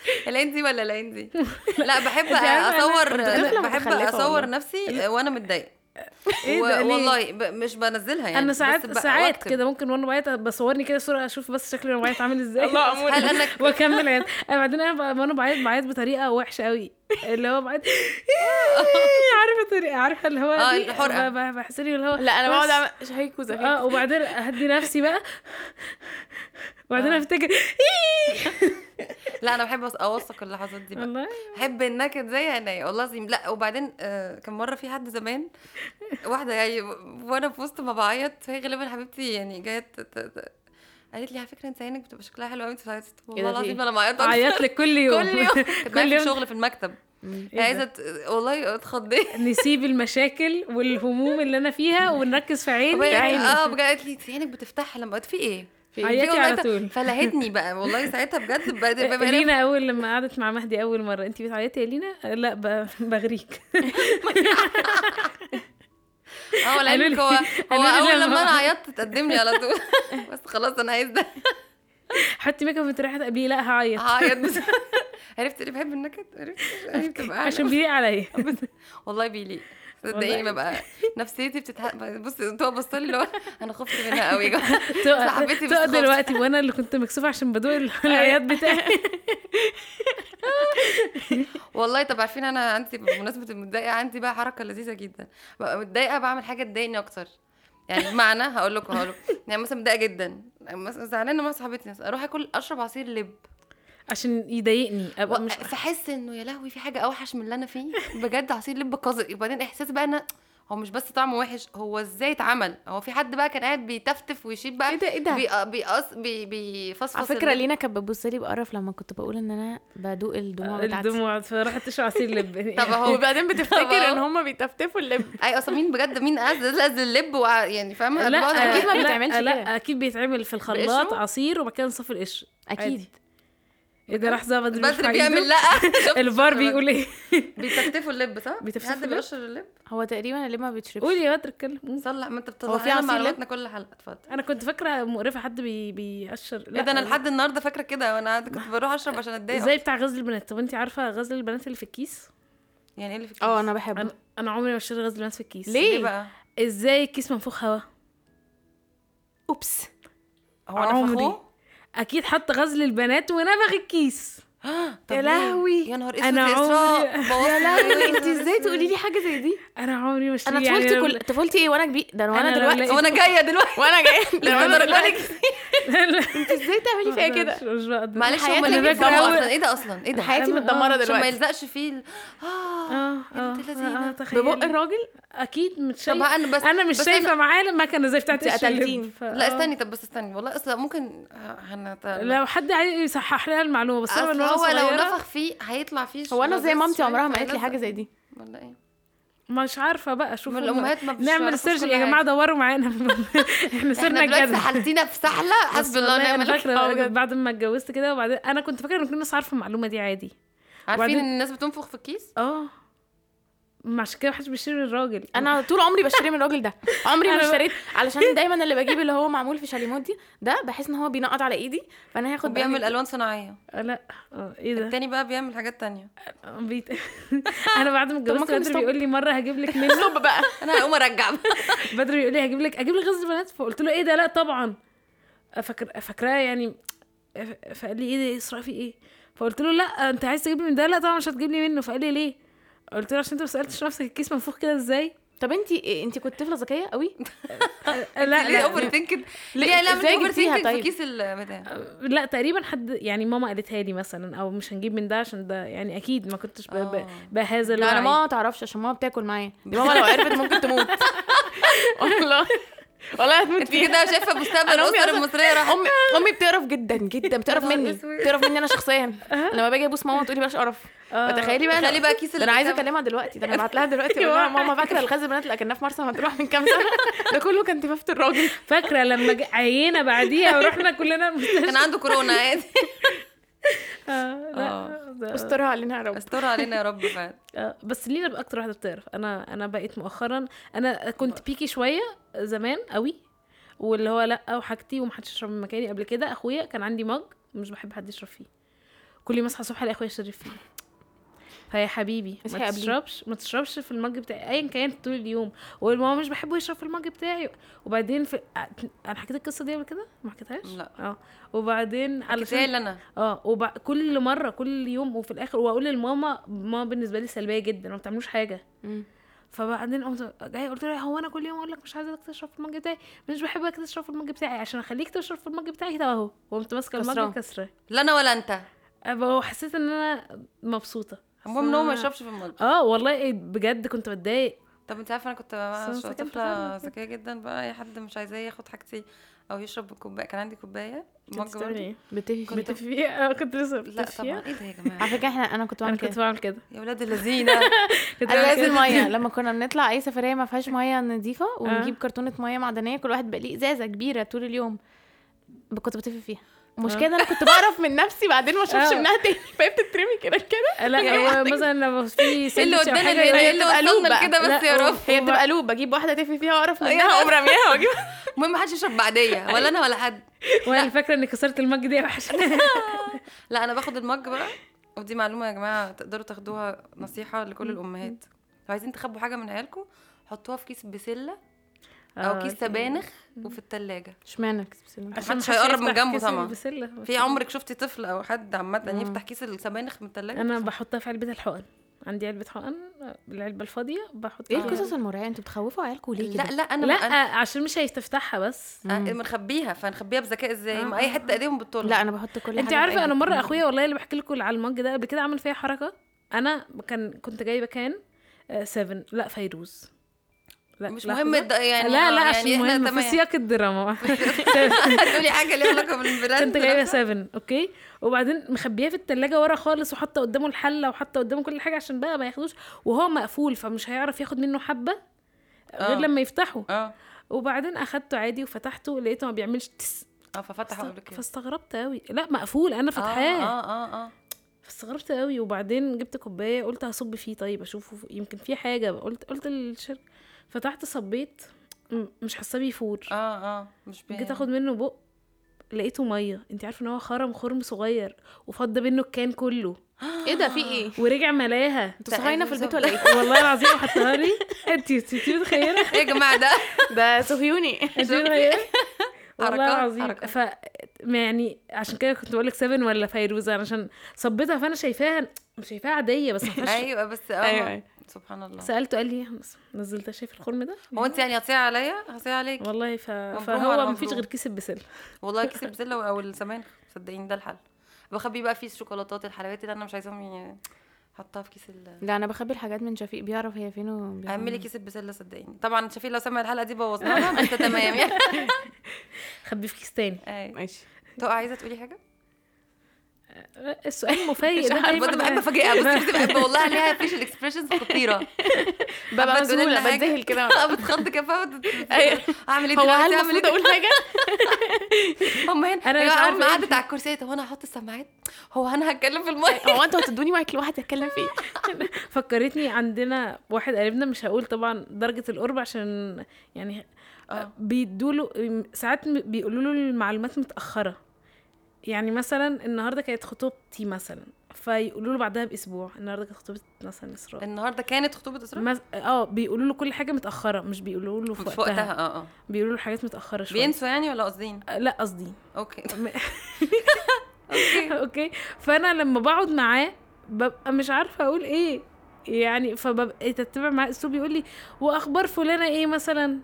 العين دي ولا العين دي؟ لا بحب اصور بحب أصور. نفسي وأنا متضايقة. إيه ده؟ والله ب... مش بنزلها يعني أنا بس ساعات ب- ساعات. كده ممكن وأنا بعيط بصورني كده صورة أشوف بس شكلي وأنا بعيط عامل إزاي. الله أنا وأكمل عيط أنا بعدين أنا ب- وأنا بعيط بعيط بطريقة وحشة قوي اللي هو بعيط عارفة عارفة اللي هو. ب- ب- بحس لي اللي هو لا أنا بقعد أعمل شهيك وزفير آه وبعدين أهدي نفسي بقى. وبعدين آه. افتكر لا أنا بحب أوثق اللحظات دي بقى. والله. بحب النكد زي عينيا والله العظيم. لا وبعدين آه كان مرة في حد زمان واحدة يعني وأنا في وسط ما بعيط هي غالبا حبيبتي يعني جاية ت- ت- ت- قالت لي على فكرة انت عينك بتبقى شكلها حلو قوي انت والله في العظيم إيه؟ أنا معيطه عيط لك كل يوم. كل يوم. كنت كل في يوم. شغل في المكتب. مم. هي عايزة ت- والله اتخضيت. نسيب المشاكل والهموم اللي أنا فيها ونركز في عيني. آه بجد قالت لي "أنت عينك بتفتح لما في إيه؟ في عيطي في على طول. فلهتني بقى. والله ساعتها بجد بقى بقى- لينا أول لما قعدت مع مهدي أول مرة. انت بتعيطي يا لينا لا بغريك. آه لعلمك هو هو أول لما- أنا عيطت تقدم لي على طول. بس خلاص أنا عايز ده. حطي make up رايحه تقابليه لا هعيط. هعيط. عرفت ليه بحب النكد عرفت عشان بيليق عليا. والله بيليق. صدقيني ببقى نفسيتي بتتح بصي تو بص لي اللي هو أنا خفت منها قوي صاحبتي بس تقع خفت. دلوقتي وأنا اللي كنت مكسوفة عشان بدوق العياط بتاعي. والله طب عارفين أنا عندي بمناسبة المتضايقة عندي بقى حركة لذيذة جدا. ببقى متضايقة بعمل حاجة تضايقني أكتر. يعني بمعنى هقول لكم هقول لكم يعني مثلا متضايقة جدا. مثلا زعلانة مع صاحبتي أروح آكل أشرب عصير لب. عشان يضايقني. أبقى مش فاحس إنه يا لهوي في حاجة أوحش من اللي أنا فيه. بجد عصير لب قذر وبعدين إحساس بقى أنا هو مش بس طعمه وحش هو إزاي اتعمل؟ هو في حد بقى كان قاعد بيتفتف ويشيب بقى إيه ده إيه ده؟ بيقص بيقص بي بيفصفص على فكرة. لينا كانت بتبص لي بقرف لما كنت بقول إن أنا بدوق الدموع بتاعتي. الدموع فراحت تشرب عصير لب. طب اهو وبعدين طب بتفتكر. إن هم بيتفتفوا اللب. أي أصلا مين بجد مين لز اللب وع- يعني فاهمة؟ لا أكيد ما لا، بيتعملش لا كده. أكيد بيتعمل في الخلاط؟ عصير وبعد كده نصفي القشر. أكيد إيه ده راح زبد اللي بدر في بيعمل. لا الفار بيقول إيه بيتفتفوا اللب صح؟ بيتفتفوا حد اللب؟ بيقشر اللب؟ هو تقريبا اللب ما بيتشربش قولي يا بدر اتكلم صلح ما انت هو بتطلع في لنا عصير معلوماتنا كل حلقة اتفضل أنا كنت فاكرة مقرفة حد بي بيقشر إيه ده أنا لحد النهارده فاكرة كده وأنا كنت بروح أشرب عشان أتضايق زي بتاع غزل البنات طب انت عارفة غزل البنات اللي في الكيس يعني إيه اللي في الكيس؟ أه أنا بحبه أنا أنا عمري ما اشتري غزل البنات في الكيس ليه؟ ليه بقى؟ إزاي الكيس منفوخ هوا oops هو أنا عمري. نفخوه؟ أكيد حط غزل البنات ونفخ الكيس. يا؟ لهوي. يا نهار اسود إسراء عمري- يا لهوي. انت إزاي تقولي لي حاجة زي دي أنا عمري ما أنا يعني طفولتي لو- كل طفولتي إيه وأنا كبير ده أنا دلوقتي وأنا جاية دلوقتي وأنا جاية ده وأنا دلوقتي انت إزاي تعملي فيها كده مش- بقدر. معلش حياتي هم اللي فاكرة أصلا إيه ده أصلا إيه ده؟ حياتي متدمرة آه، عشان ما دلوقتي يلزقش فيه ال- آه آه آه. آه، تخيلي. ببق الراجل أكيد مش طب شايفه أنا بس أنا مش شايفة معاه المكنة زي بتاعت انت إيش اللب. قتلتيني. لا آه. استني طب بس استني والله أصلا ممكن. لو حد عايز يصحح لنا المعلومة بس أنا اصل من وأنا هو لو نفخ فيه هيطلع فيه هو أنا زي مامتي عمرها ما قالت لي. حاجة زي دي ولا إيه؟ مش عارفة بقى شوفوا ما الأمهات ما نعمل سيرش يا جماعة. دوروا معانا إحنا دلوقتي كده سحلتينا في سحلة بس حسبي الله ونعم أنا الوكيل فاكره بجد. بعد ما اتجوزت كده وبعدين أنا كنت فاكرة إن كل الناس عارفة المعلومة دي عادي عارفين إن الناس بتنفخ في الكيس آه ما عشان كده محدش بيشتري من الراجل. أنا طول عمري بشتري من الراجل ده. عمري ما اشتريت. علشان دايما اللي بجيب اللي هو معمول في شاليموت دي ده بحس إن هو بينقط على إيدي فأنا هاخد بيعمل ألوان صناعية. آه، لا. آه إيه ده؟ التاني بقى بيعمل حاجات تانية. آه، بيت... أنا بعد ما اتجوزت بدر؟ بيقول لي مرة هجيب لك منه. stop بقى. أنا هقوم أرجع بدر بيقول لي هجيب لك أجيب لك غزل البنات. فقلت له إيه ده؟ لا طبعا. فاكر فاكراه يعني. فقال لي إيه ده؟ اسراء في إيه؟ فقلت له لا أنت عايز تجيب لي من ده؟ لا طبعا مش هتجيب لي منه. فقال لي ليه؟ قلت له عشان انت ما سألتش نفسك الكيس منفوخ كده إزاي؟ طب انت انت كنت طفله ذكية قوي؟ لا لا. overthinking ليه؟ ليه لا إزاي overthinking في طيب؟ كيس البتاع لا تقريبا حد يعني ماما قالتها لي مثلا أو مش هنجيب من ده عشان ده يعني أكيد ما كنتش آه. بهذا لا أنا الوعي. ماما ما تعرفش عشان ماما بتاكل معايا. ماما لو عرفت ممكن تموت. والله. والله هتموت فيها كده شايفة مستقبل الأسرة أصلاً- المصرية راح امي أمي بتقرف جدا جدا. بتقرف مني. بتقرف مني أنا شخصيا. لما باجي أبوس ماما تقولي بلاش قرف. آه. فتخيلي بقى تخيلي بقى كيس ده أنا عايزة. أكلمها دلوقتي. ده أنا هبعت لها دلوقتي أقول لها ماما فاكرة الغاز البنات اللي اكلناه في مرسى مطروح من كام سنة؟ ده كله كان تفافه الراجل. فاكرة لما عيينا بعديها ورحنا كلنا المستشفى. كان عنده كورونا عادي. آه، لا آه. استرها علينا يا رب. استر علينا يا رب فعلا. آه، بس لينا بقى أكتر واحدة بتعرف. أنا أنا بقيت مؤخرا أنا كنت بيكي شوية زمان قوي واللي هو لأ وحاجتي ومحدش يشرب من مكاني قبل كده. أخويا كان عندي مج مش بحب حد يشرب فيه. كل يوم أصحى الصبح ألاقي أخويا يشرب فيه. فيا حبيبي ما. تشربش ما تشربش في المج بتاعي ايا كان طول اليوم. والماما مش بحبه يشرب في المج بتاعي. وبعدين في أنا حكيت القصة دي قبل كده؟ ما حكيتهاش؟ لا. آه. وبعدين حكيتها لي أنا. آه. وب... كل مرة كل يوم وفي الآخر وأقول لماما ماما بالنسبة لي سلبية جدا ما بتعملوش حاجة. مم. فبعدين قمت جاية قلت لها هو أنا كل يوم أقول لك مش عايزاك تشرب في المج بتاعي؟ مش بحبك تشرب في المج بتاعي عشان أخليك تشرب في المج بتاعي؟ ده أهو. وقمت ماسكة. المج كسره لا أنا ولا أنت. وحسيت إن أنا مبسوطة. المهم إن هو ما يشربش في المج آه والله بجد كنت بتضايق. طب أنت عارفه أنا كنت طفلة. ذكية جدا بقى أي حد مش عايزاه ياخد حاجتي أو يشرب كوباية كان عندي كوباية كنت مج برضه. بتهي كنت- كنت فيها؟ آه كنت لسه لا. طبعا. إيه ده يا جماعة؟ على فكرة إحنا أنا كنت أنا بعمل كنت كده. بعمل كده. يا ولاد الذين كنت أنا لازم كده. ميه لما كنا بنطلع أي سفرية ما فيهاش مية نظيفة ونجيب كرتونة مية معدنية كل واحد بقى ليه إزازة كبيرة طول اليوم. كنت بتفي فيها. المشكلة إن أنا كنت بعرف من نفسي بعدين ما أشوفش آه. منها تاني. فهي بتترمي كده. كده؟ لا مثلا لو في اللي قدامنا هي اللي بتبقى لوب. لكده بس يا رب. هي بتبقى قلوب بجيب واحدة تفي فيها وأعرف. منها اقوم راميها واجيب المهم محدش يشرب بعدية ولا أنا ولا حد. وأنا فاكرة إني كسرت المج دي وحشة. لا أنا باخد ال mug بقى ودي معلومة يا جماعة تقدروا تاخدوها نصيحة لكل الأمهات. لو عايزين تخبوا حاجة من عيالكم حطوها في كيس بسلة أو آه، كيس سبانخ وفي التلاجة. اشمعنى الكيس بسلة؟ عشان محدش محدش هيقرب من جنبه كيس طبعا. في عمرك شفتي طفل أو حد عامة يفتح كيس السبانخ من التلاجة؟ أنا بحطها في علبة الحقن. عندي علبة حقن العلبة الفاضية بحط إيه القصص المرعبه أنتوا بتخوفوا عيالكم ليه كده؟ لا لا أنا لا أنا عشان مش هيستفتحها بس. آه، بنخبيها فنخبيها بذكاء إزاي؟ ما أي آه، حتة إيديهم بتطول لا أنا بحط كل انت حاجة عارفة أنا مرة. أخويا والله اللي بحكي لكم على ال mug ده قبل كده عمل فيها حركة. أنا كان كنت جايبة كان 7 لا فيروز. لا مش لحظة. مهم الد- يعني لا آه، لا عشان يعني إحنا مهم في سياق الدراما هتقولي حاجة ليها علاقة بال brand كنت جايبة نفسه؟ 7 أوكي؟ وبعدين مخبياه في التلاجة ورا خالص وحاطة قدامه الحلة وحاطة قدامه كل حاجة عشان بقى ما ياخدوش وهو مقفول فمش هيعرف ياخد منه حبة غير آه. لما يفتحه. آه. وبعدين أخدته عادي وفتحته لقيته ما بيعملش تس. آه ففتحوا قبل كده. فاستغربت قوي لا مقفول أنا آه فاتحاه. آه آه آه. فاستغربت قوي وبعدين جبت كوباية قلت هصب فيه طيب أشوفه يمكن فيه حاجة قلت قلت للشركة فتحت صبيت مش حاسه بيفور. آه آه مش بي... جيت آخد منه بق لقيته مية. انت عارفة إن هو خرم خرم صغير وفض منه الكان كله. إيه ده في إيه؟ ورجع ملاها. أنتوا صهاينه في البيت ولا إيه؟ والله العظيم وحطها لي. انت انت متخيلة؟ إيه يا جماعة ده ده صهيوني. انت متخيلة؟ والله العظيم. حركات. ف يعني عشان كده كنت بقول لك 7 ولا فيروزه علشان صبيتها فأنا شايفاها مش شايفاها عادية بس أيوه بس آه. أيوة، أيوة. سبحان الله. سألته قال لي نزلت شايف الخرم ده؟ هو انت يعني هتصيعي عليا؟ هصيع عليك؟ والله ف... فهو مفيش مبروم. غير كيس البسلة. والله كيس البسلة أو السبانخ صدقيني ده الحل. بخبي بقى فيه الشوكولاتات الحلويات اللي أنا مش عايزاهم ي- احطها في كيس ال لا أنا بخبي الحاجات من شفيق بيعرف هي فين وبيعرف أعملي كيس البسلة صدقيني. طبعا شفيق لو سمع الحلقة دي بوظناها بس تمام يعني. خبيه في كيس تاني. ماشي. تو عايزة تقولي حاجة؟ السؤال مفاجئ ده بجد دايما بحب أفاجئها. بصي بصي بحب والله عليها facial expressions خطيرة. ببقى مذهوله حاجة؟ بتذهل كده. آه بتخض كده؟ أيوة. أعمل إيه هو دلوقتي؟ هل أعمل المفروض إيه أقول حاجة؟ هم هنا يا مش عارفة أم إيه. قعدت على الكرسي هو أنا هحط السماعات هو أنا هتكلم في المايك هو أنتوا هتدوني مايك لوحدي أتكلم فيه؟ فكرتني عندنا واحد قريبنا مش هقول طبعا درجة القرب عشان يعني آه. بيدوا له ساعات بيقولوا له المعلومات متأخرة. يعني مثلا النهارده كانت خطوبتي مثلا فيقولوا له بعدها بأسبوع النهارده كانت خطوبة مثلا إسراء. النهارده كانت خطوبة إسراء؟ مس- آه بيقولوا له كل حاجة متأخرة مش بيقولوا له في وقتها, وقتها آه آه. بيقولوا له حاجات متأخرة شوية. بينسوا يعني ولا قاصدين؟ آه، لا قصدي أوكي. Okay. Okay. فأنا لما بقعد معاه ببقى مش عارفة أقول إيه. يعني فببقى تتبع معاه اسلوب يقول لي وأخبار فلانة إيه مثلا؟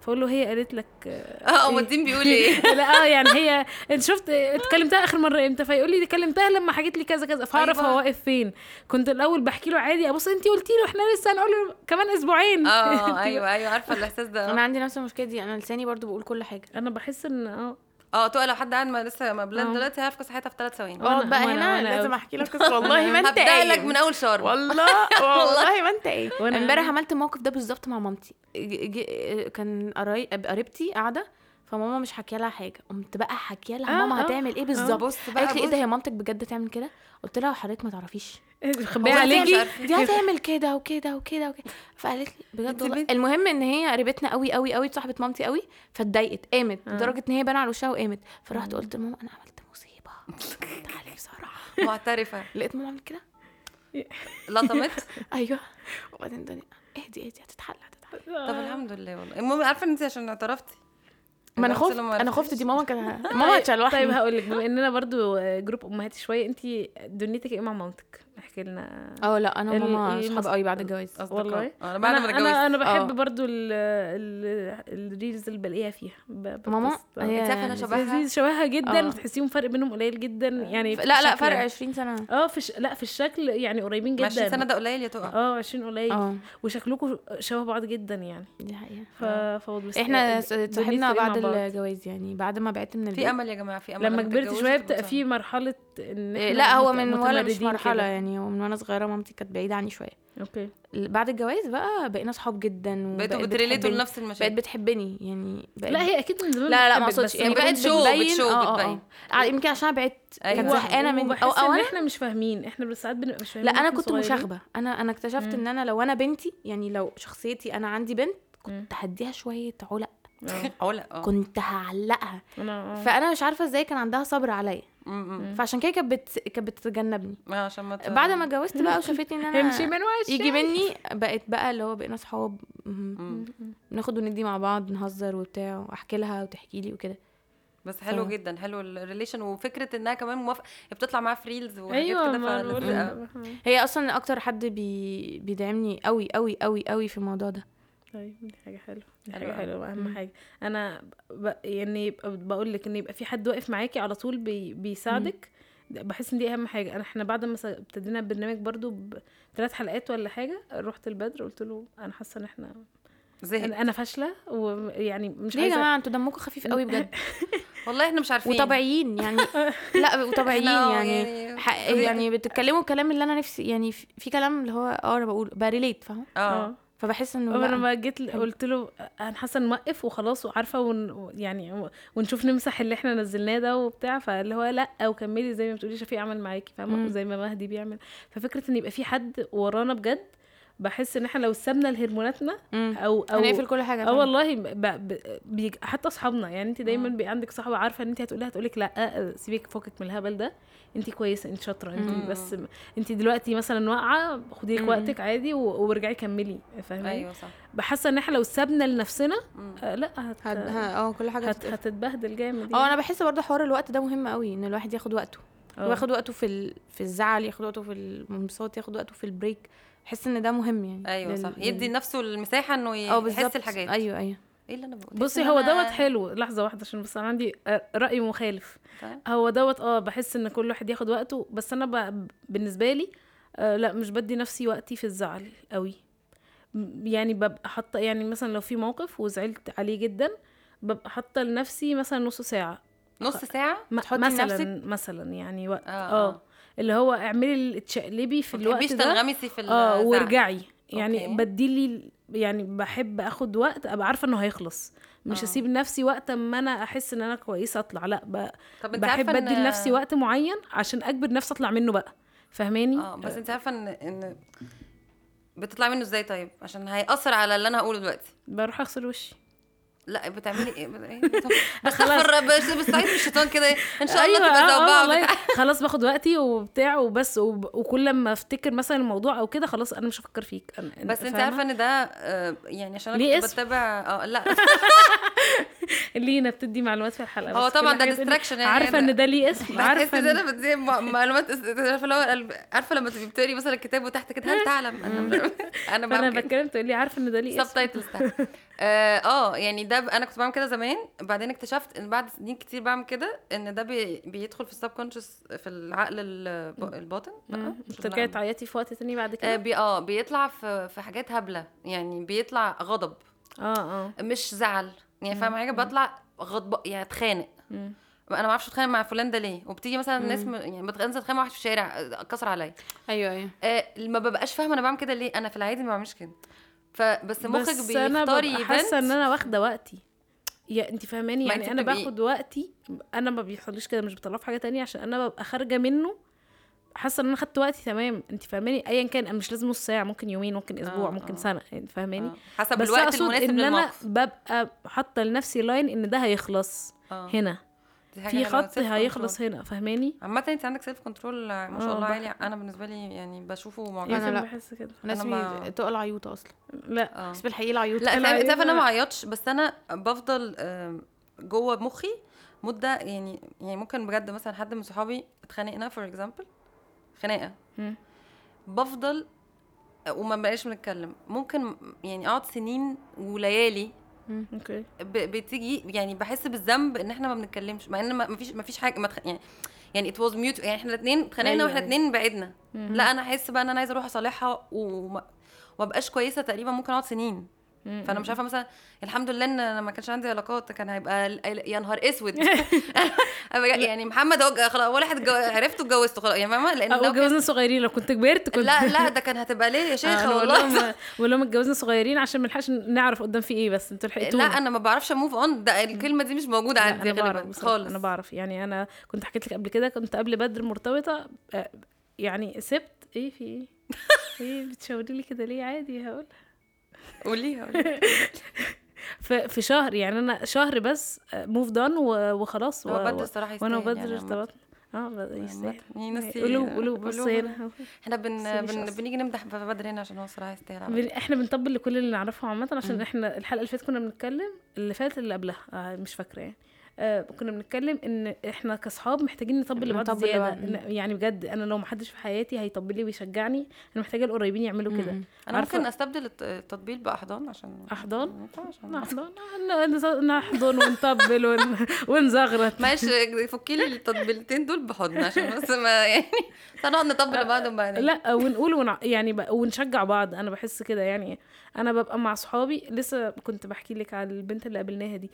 فاقول له هي قالت لك آه هو الدين بيقول إيه؟ لا آه يعني هي أنت شفت اتكلمتها آخر مرة إمتى؟ فيقول لي كلمتها لما حكيت لي كذا كذا. فأعرف أيوة. هو واقف فين. كنت الأول بحكي له عادي. أبص انت قلتي له إحنا لسه هنقول له كمان أسبوعين. آه أيوه أيوه عارفة الإحساس ده. أنا عندي نفس المشكلة دي. أنا لساني برضو بقول كل حاجة. أنا بحس إن آه. آه تقول لو حد قاعد ما لسه ما بلان آه. دلوقتي هيعرف قصة حياتها في ثلاث ثواني اقعد بقى هنا لازم. أحكي لك قصة والله ما أنت قايم. لك من أول شهر والله والله ما أنت إيه امبارح عملت الموقف ده بالظبط مع مامتي ج- ج- كان قراي- قريبتي قاعدة فماما مش حكية لها حاجة. قمت بقى حكية لها آه، ماما آه، هتعمل إيه بالظبط؟ بص بقى قالت لي إيه. ده هي مامتك بجد تعمل كده؟ قلت لها حضرتك ما تعرفيش. أنت مش عليكي. دي هتعمل كده وكده وكده وكده. فقالت لي بجد والله. المهم إن هي قريبتنا قوي قوي قوي صاحبة مامتي قوي فاتضايقت قامت آه. لدرجة إن هي بان على وشها وقامت. فرحت قلت لماما أنا عملت مصيبة. تعالي بسرعة معترفة. لقيت ماما عملت كده؟ لطمت؟ أيوه. وبعدين الدنيا اهدي اهدي هتتحل هتتحل. طب الحمد لله والله. المهم عارفة إن انت عشان اعترفتي؟ ما أنا خفت أنا خفت. دي ماما كان ماما هتشلوحني طيب هقول لك بما إننا برضو جروب أمهاتي شوية انت دنيتك إيه مع مامتك احكي لنا آه لا أنا وماما ال- أصحاب قوي بعد الجواز. والله. أنا بعد ما أنا اتجوزت. أنا, أنا بحب آه. برضو ال ال ال reels اللي بلاقيها فيها ماما؟ انت عارفة أنا شبهها؟ شبهها جدا آه. وتحسيهم فرق بينهم قليل جدا يعني لا لا فرق يعني. 20 سنة. آه في ش... لا في الشكل يعني قريبين جدا. 20 سنة ده قليل يا تقع آه 20 قليل. آه. وشكلكم شبه بعض جدا يعني. دي حقيقة. ف فوض بس إحنا إيه اتصاحبنا بعد؟ الجواز يعني بعد ما بعت من البيت. في أمل يا جماعة في أمل لما كبرت شوية بتبقى في مرحلة إن إيه، لا هو من ولا مش مرحلة كده. يعني هو من وأنا صغيرة مامتي كانت بعيدة عني شوية okay بعد الجواز بقى بقينا صحاب جدا بقيتوا بتريليتوا. لنفس بقت المشاكل بتحبني يعني بقت لا هي أكيد من زمان لا لا ما أقصدش يعني بقت شو- بتبين بتشو آه آه بتبين. آه يمكن عشان أنا بعدت كانت أيوة. زهقانة من أو أو إن أنا إحنا مش فاهمين إحنا بس ساعات بنبقى مش فاهمين لا أنا كنت. مشاغبة أنا أنا اكتشفت إن أنا لو أنا بنتي يعني لو شخصيتي أنا عندي بنت. كنت هديها شوية علق آه. آه كنت هعلقها أنا آه. فأنا مش عارفة إزاي كان عندها صبر عليا. فعشان كده كانت بت... كانت بتتجنبني. آه عشان ما ت- بعد ما اتجوزت بقى وشافتني إن أنا امشي من وشي. يجي مني بقت بقى اللي هو بقينا صحاب. ناخد وندي مع بعض نهزر وبتاع واحكي لها وتحكي لي وكده. بس حلو ف- جدا حلو ال relation وفكرة إنها كمان موافقة بتطلع معاها في reels وحاجات أيوه كده أوي. هي أصلا أكتر حد بي... بيدعمني قوي قوي قوي قوي في الموضوع ده. طيب دي حاجة حلوة. حاجة أوي. حلوة. أهم. حاجة. أنا ب... يعني بقول لك إن يبقى في حد واقف معاكي على طول بي... بيساعدك بحس إن دي أهم حاجة. أنا إحنا بعد ما ابتدينا البرنامج برضو بثلاث حلقات ولا حاجة رحت البدر قلت له أنا حاسة إن إحنا زهق أنا, فاشلة ويعني مش ليه يا جماعة؟ أنتوا دمكم خفيف قوي بجد. والله إحنا مش عارفين. وطبيعيين يعني. لا وطبيعيين آه يعني. يعني-. يعني بتتكلموا الكلام اللي أنا نفسي يعني في كلام اللي هو آه أنا بقوله بريليت فاهم آه. فبحس إنه أنا لأ. لما جيت. قلت له أنا حاسة نوقف وخلاص وعارفة ون... يعني ونشوف نمسح اللي إحنا نزلناه ده وبتاع فاللي هو لأ وكملي زي ما بتقولي شفيق عمل معاكي فاهمة. زي ما مهدي بيعمل ففكرة إن يبقى في حد ورانا بجد بحس إن إحنا لو سابنا لهرموناتنا. أو أو هنقفل كل حاجة آه. والله ب... ب... بيج... حتى أصحابنا يعني انت دايما مم. بي عندك صاحبة عارفة إن انت هتقولي هتقولك لأ سيبك فوقك من الهبل ده انت كويسة انت شاطرة انت. بس انت دلوقتي مثلا واقعة خدي لك. وقتك عادي و... وارجعي كملي فاهماني أيوه صح بحاسه إن إحنا لو سابنا لنفسنا. آه لأ هت... آه كل حاجة هت... هتتبهدل جامد آه أنا بحس برضه حوار الوقت ده مهم قوي إن الواحد ياخد وقته آه. ياخد وقته في ال... في الزعل ياخد وقته في الانبساط ياخد وقته في ال break بحس إن ده مهم يعني أيوه لل- صح. لل- يدي لنفسه المساحة إنه آه يحس بالظبط. الحاجات. أيوه أيوه. إيه اللي أنا بقوله بصي هو أنا- دوت حلو. لحظة واحدة عشان بس أنا عندي آه، رأي مخالف. طيب. هو دوت آه بحس إن كل واحد ياخد وقته. بس أنا ب... بالنسبة لي آه لأ مش بدي نفسي وقتي في الزعل قوي يعني ببقى حاطة يعني مثلا لو في موقف وزعلت عليه جدا ببقى حاطة لنفسي مثلا نص ساعة. نص ساعة؟ م- مثلا لنفسك؟ مثلا يعني وقت. آه آه, آه. اللي هو اعملي اللي تشقلبي في الوقت ده. تنغمسي في آه. وارجعي. يعني أوكي. بديلي يعني بحب اخد وقت ابقى عارفة انه هيخلص. مش آه. اسيب نفسي وقت اما أنا احس ان أنا كويسة اطلع. لا ب... طب انت بحب ادي إن- لنفسي وقت معين عشان اجبر نفسي اطلع منه بقى. فاهماني؟ آه بس انت عارفة ان ان بتطلع منه إزاي طيب؟ عشان هيأثر على اللي أنا هقوله دلوقتي. بروح اغسل وشي. لا بتعملي إيه؟ بت-؟ طب بستغفر بس بستعيد من الشيطان كده إيه؟ إن شاء الله أيوة، تبقى آه، آه،. خلاص باخد وقتي وبتاع وبس وب... وكل لما افتكر مثلا الموضوع أو كده خلاص أنا مش هفكر فيك. أنا... بس أنت؟ عارفة إن ده آه، يعني عشان أنا كنت؟ بتابع آه لا. لينا بتدي معلومات في الحلقة هو طبعا ده تقولي distraction يعني. عارفة إن ده ليه اسم؟ عارفة إن أنا بدي معلومات عارفة القلب- عارفة لما تبقي بتقري مثلا الكتاب وتحت كده هل تعلم؟ أنا أنا بتكلم تقول لي عارفة إن ده ليه sub اسم. titles آه آه، يعني ده ب- أنا كنت بعمل كده زمان بعدين اكتشفت إن بعد سنين كتير بعمل كده إن ده بي بيدخل في ال subconscious في العقل الب- الباطن بقى بترجعي. تعيطي في وقت تاني بعد آه كده؟ بي آه بيطلع في في حاجات هبلة يعني بيطلع غضب. آه آه. مش زعل يعني فاهم حاجة؟ بطلع غضب يعني اتخانق. أنا ما أعرفش أتخانق مع فلان ده ليه وبتيجي مثلا ناس م... يعني بتنزل اتخانق مع واحد في الشارع آه، اتكسر عليا. أيوه أيوه. آه ما ببقاش فاهمة أنا بعمل كده ليه أنا في العادي ما بعملش كده. فبس مخك بس أنا بيختار ببقى حاسة إن event أنا واخدة وقتي. يا انت فاهماني؟ ما يعني أنا باخد وقتي أنا ما بيحصليش كده مش بطلعه في حاجة تانية عشان أنا ببقى خارجة منه. حاسة إن أنا خدت وقتي تمام. انت فاهماني؟ ايا كان أنا مش لازم نص ساعة ممكن يومين ممكن أسبوع آه، ممكن آه. سنة يعني فاهماني؟ آه. حسب بس الوقت المناسب إن أنا للموقف. ببقى حاطة لنفسي line إن ده هيخلص آه. هنا. في خط هيخلص. هنا فاهماني؟ عامة انت عندك self control ما شاء آه، الله عالي. أنا بالنسبة لي يعني بشوفه معجزة. أنا يمكن لا. بحس كده. الناس أنا ما- تقل عيوطه أصلا. لا. آه. بس بالحقيقة العيوط لا تعرف أنا ما عيطش بس أنا بفضل جوه مخي مدة يعني يعني ممكن بجد مثلا حد من صحابي اتخانقنا for example خناقة. مم. بفضل وما بقاش بنتكلم. ممكن يعني أقعد سنين وليالي okay بتيجي يعني بحس بالذنب إن إحنا ما بنتكلمش مع إن ما فيش ما فيش حاجة ما تخ... يعني يعني it was mute يعني إحنا الاثنين اتخانقنا أيوة، وإحنا أيوة. الاثنين بعدنا. لا أنا أحس بقى إن أنا عايزة أروح أصالحها وما وما بقاش كويسة تقريبا ممكن أقعد سنين. فأنا مش عارفة مثلا الحمد لله إن أنا ما كانش عندي علاقات كان هيبقى يا نهار أسود. يعني محمد هو خلاص ولا واحد عرفته اتجوزته خلاص يعني فاهمة؟ لأن لو كان- اتجوزنا صغيرين لو كنت كبرت كنت لا لا ده كان هتبقى ليه يا آه، شيخة والله. بقول لهم اتجوزنا صغيرين عشان ما نلحقش نعرف قدام في إيه بس أنتوا لا لحقتونا أنا ما بعرفش أ move on ده الكلمة دي مش موجودة لا، عندي غالبا خالص. أنا بعرف. يعني أنا كنت حكيت لك قبل كده كنت قبل بدر مرتبطة آه، يعني سبت إيه في إيه؟ إيه بتشاوري لي كده ليه؟ عادي هقول. قوليها. في شهر يعني أنا شهر بس موف دون وخلاص. و- بدر الصراحة وأنا يستاهل وبدر يعني. ارتبطنا آه يستاهل. يعني نفسي قولوا قولوا بص هنا. إحنا بن... بن... بنيجي نمدح بدر هنا عشان هو الصراحة يستاهل. بن- إحنا بنطبل لكل اللي نعرفهم عامة عشان إحنا الحلقة اللي فاتت كنا بنتكلم اللي فاتت اللي قبلها. آه مش فاكرة يعني. آه كنا بنتكلم إن إحنا كأصحاب محتاجين نطبل لبعض. إن- يعني بجد أنا لو محدش في حياتي هيطبل لي ويشجعني أنا محتاجة القريبين يعملوا كده. أنا عارفة- ممكن أستبدل الت- التطبيل بأحضان عشان؟ ما ينفعش نحضن ونطبل ون... ونزغرط. ماشي فكي لي التطبيلتين دول بحضن عشان بس ما يعني هنقعد نطبل لبعض وبعدين لا ونقول ونع... يعني ب... ونشجع بعض. أنا بحس كده يعني أنا ببقى مع صحابي لسه كنت بحكي لك على البنت اللي قابلناها دي.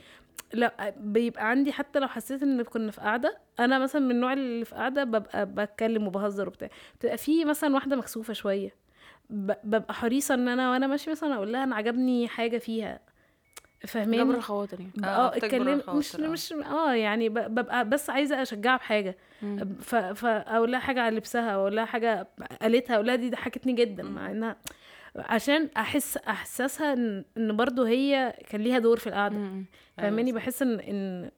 لا بيبقى عندي حتى لو حسيت إن كنا في قعدة أنا مثلا من النوع اللي في قعدة ببقى بتكلم وبهزر وبتاع. بتبقى في مثلا واحدة مكسوفة شوية. ب... ببقى حريصة إن أنا وأنا ماشية مثلا أقول لها أنا عجبني حاجة فيها. جبر فاهماني الخواطر يعني. آه، آه بتكبر اتكلم مش آه. مش آه يعني ب- ببقى بس عايزة أشجعها بحاجة. ف... فاقول لها حاجة على لبسها أقول لها حاجة قالتها أقول لها دي ضحكتني جدا مع إنها عشان أحس إحساسها إن إن برضه هي كان ليها دور في القعدة. فاهماني؟ صح. بحس إن إن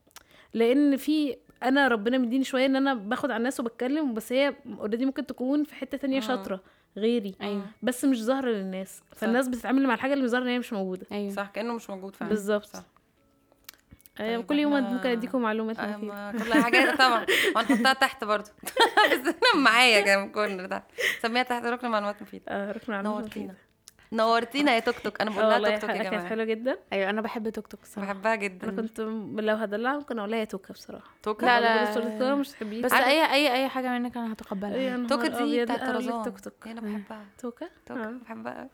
لأن في أنا ربنا مديني شوية إن أنا باخد على الناس وبتكلم بس هي اوريدي ممكن تكون في حتة تانية آه. شاطرة غيري. أيوه. بس مش ظاهرة للناس. فالناس بتتعامل مع الحاجة اللي مش ظاهرة إن هي مش موجودة. أيوه. صح كأنه مش موجود فعلا. بالظبط. صح. آه، طيب كل يوم إحنا- ممكن أديكم معلومات آه، مفيده ما كل حاجة طبعا. وهنحطها تحت برضه بس أنا معايا كمان كل تحت. سميها تحت ركن معلومات مفيدة. آه، ركن معلومات مفيدة. نورتينا يا توك توك. أنا بقول لها توك توك يا حلقة كانت جماعة. حلوة جدا. أيوه أنا بحب توك توك الصراحه بحبها أنا جدا كنت م- لو هدلعها ممكن أقول لها يا توكا بصراحة. توك لا، لا. توكا مش تحبيه بس أي أي أي حاجة منك أنا هتقبلها. توك دي بتاعت طرزان توك توك. أنا بحبها. توكا توك آه. بحبها.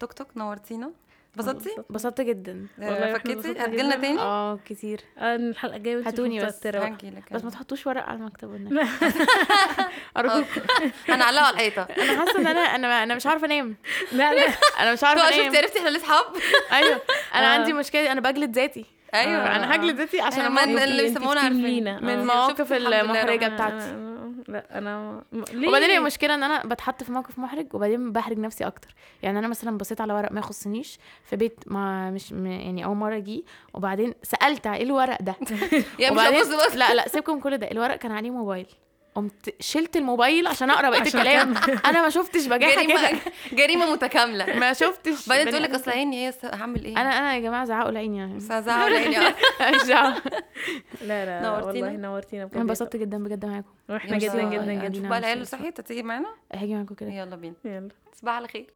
توك توك نورتينا. اتبسطتي؟ انبسطت جدا. والله آه، إحنا فكيتي؟ هتجيلنا جداً. تاني؟ آه كتير. آه، الحلقة الجاية هاتوني بس. هنجيلك بس ما تحطوش ورق على المكتب والنبي أرجوك. هنعلقه على الحيطة. أنا حاسة إن أنا أنا أنا مش عارفة أنام. لا لا. أنا مش عارفة تو شفتي أنام. عرفتي إحنا ليه صحاب أيوه. أنا آه. عندي مشكلة أنا بجلد ذاتي. أيوه. أنا هجلد ذاتي عشان من اللي بيسمونا عارفين. من. المواقف المحرجة بتاعتي. لا أنا م- ليه؟ وبعدين المشكلة إن أنا بتحط في موقف محرج وبعدين بحرج نفسي أكتر. يعني أنا مثلا بصيت على ورق ما يخصنيش في بيت ما مش م- يعني أول مرة أجي وبعدين سألت إيه الورق ده؟ يا مش وبعدين لا لا سيبكم كل ده. الورق كان عليه موبايل. قمت شلت الموبايل عشان أقرأ بقية الكلام. أنا ما شفتش بجاحه كده. جريمة جريمة متكاملة. ما شفتش. بعدين تقول لك. أصل عيني هي س- هعمل إيه؟ أنا أنا يا جماعة زعقوا العين يعني. بس هزعل عيني. مش دعوة. لا لا نورتينا. والله نورتينا بجد. أنا انبسطت جدا بجد معاكم. وإحنا جدا جدا جدا. بقى العيال صحيت هتيجي معانا؟ هاجي معاكم كده. يلا بينا. يلا. تصبح على خير.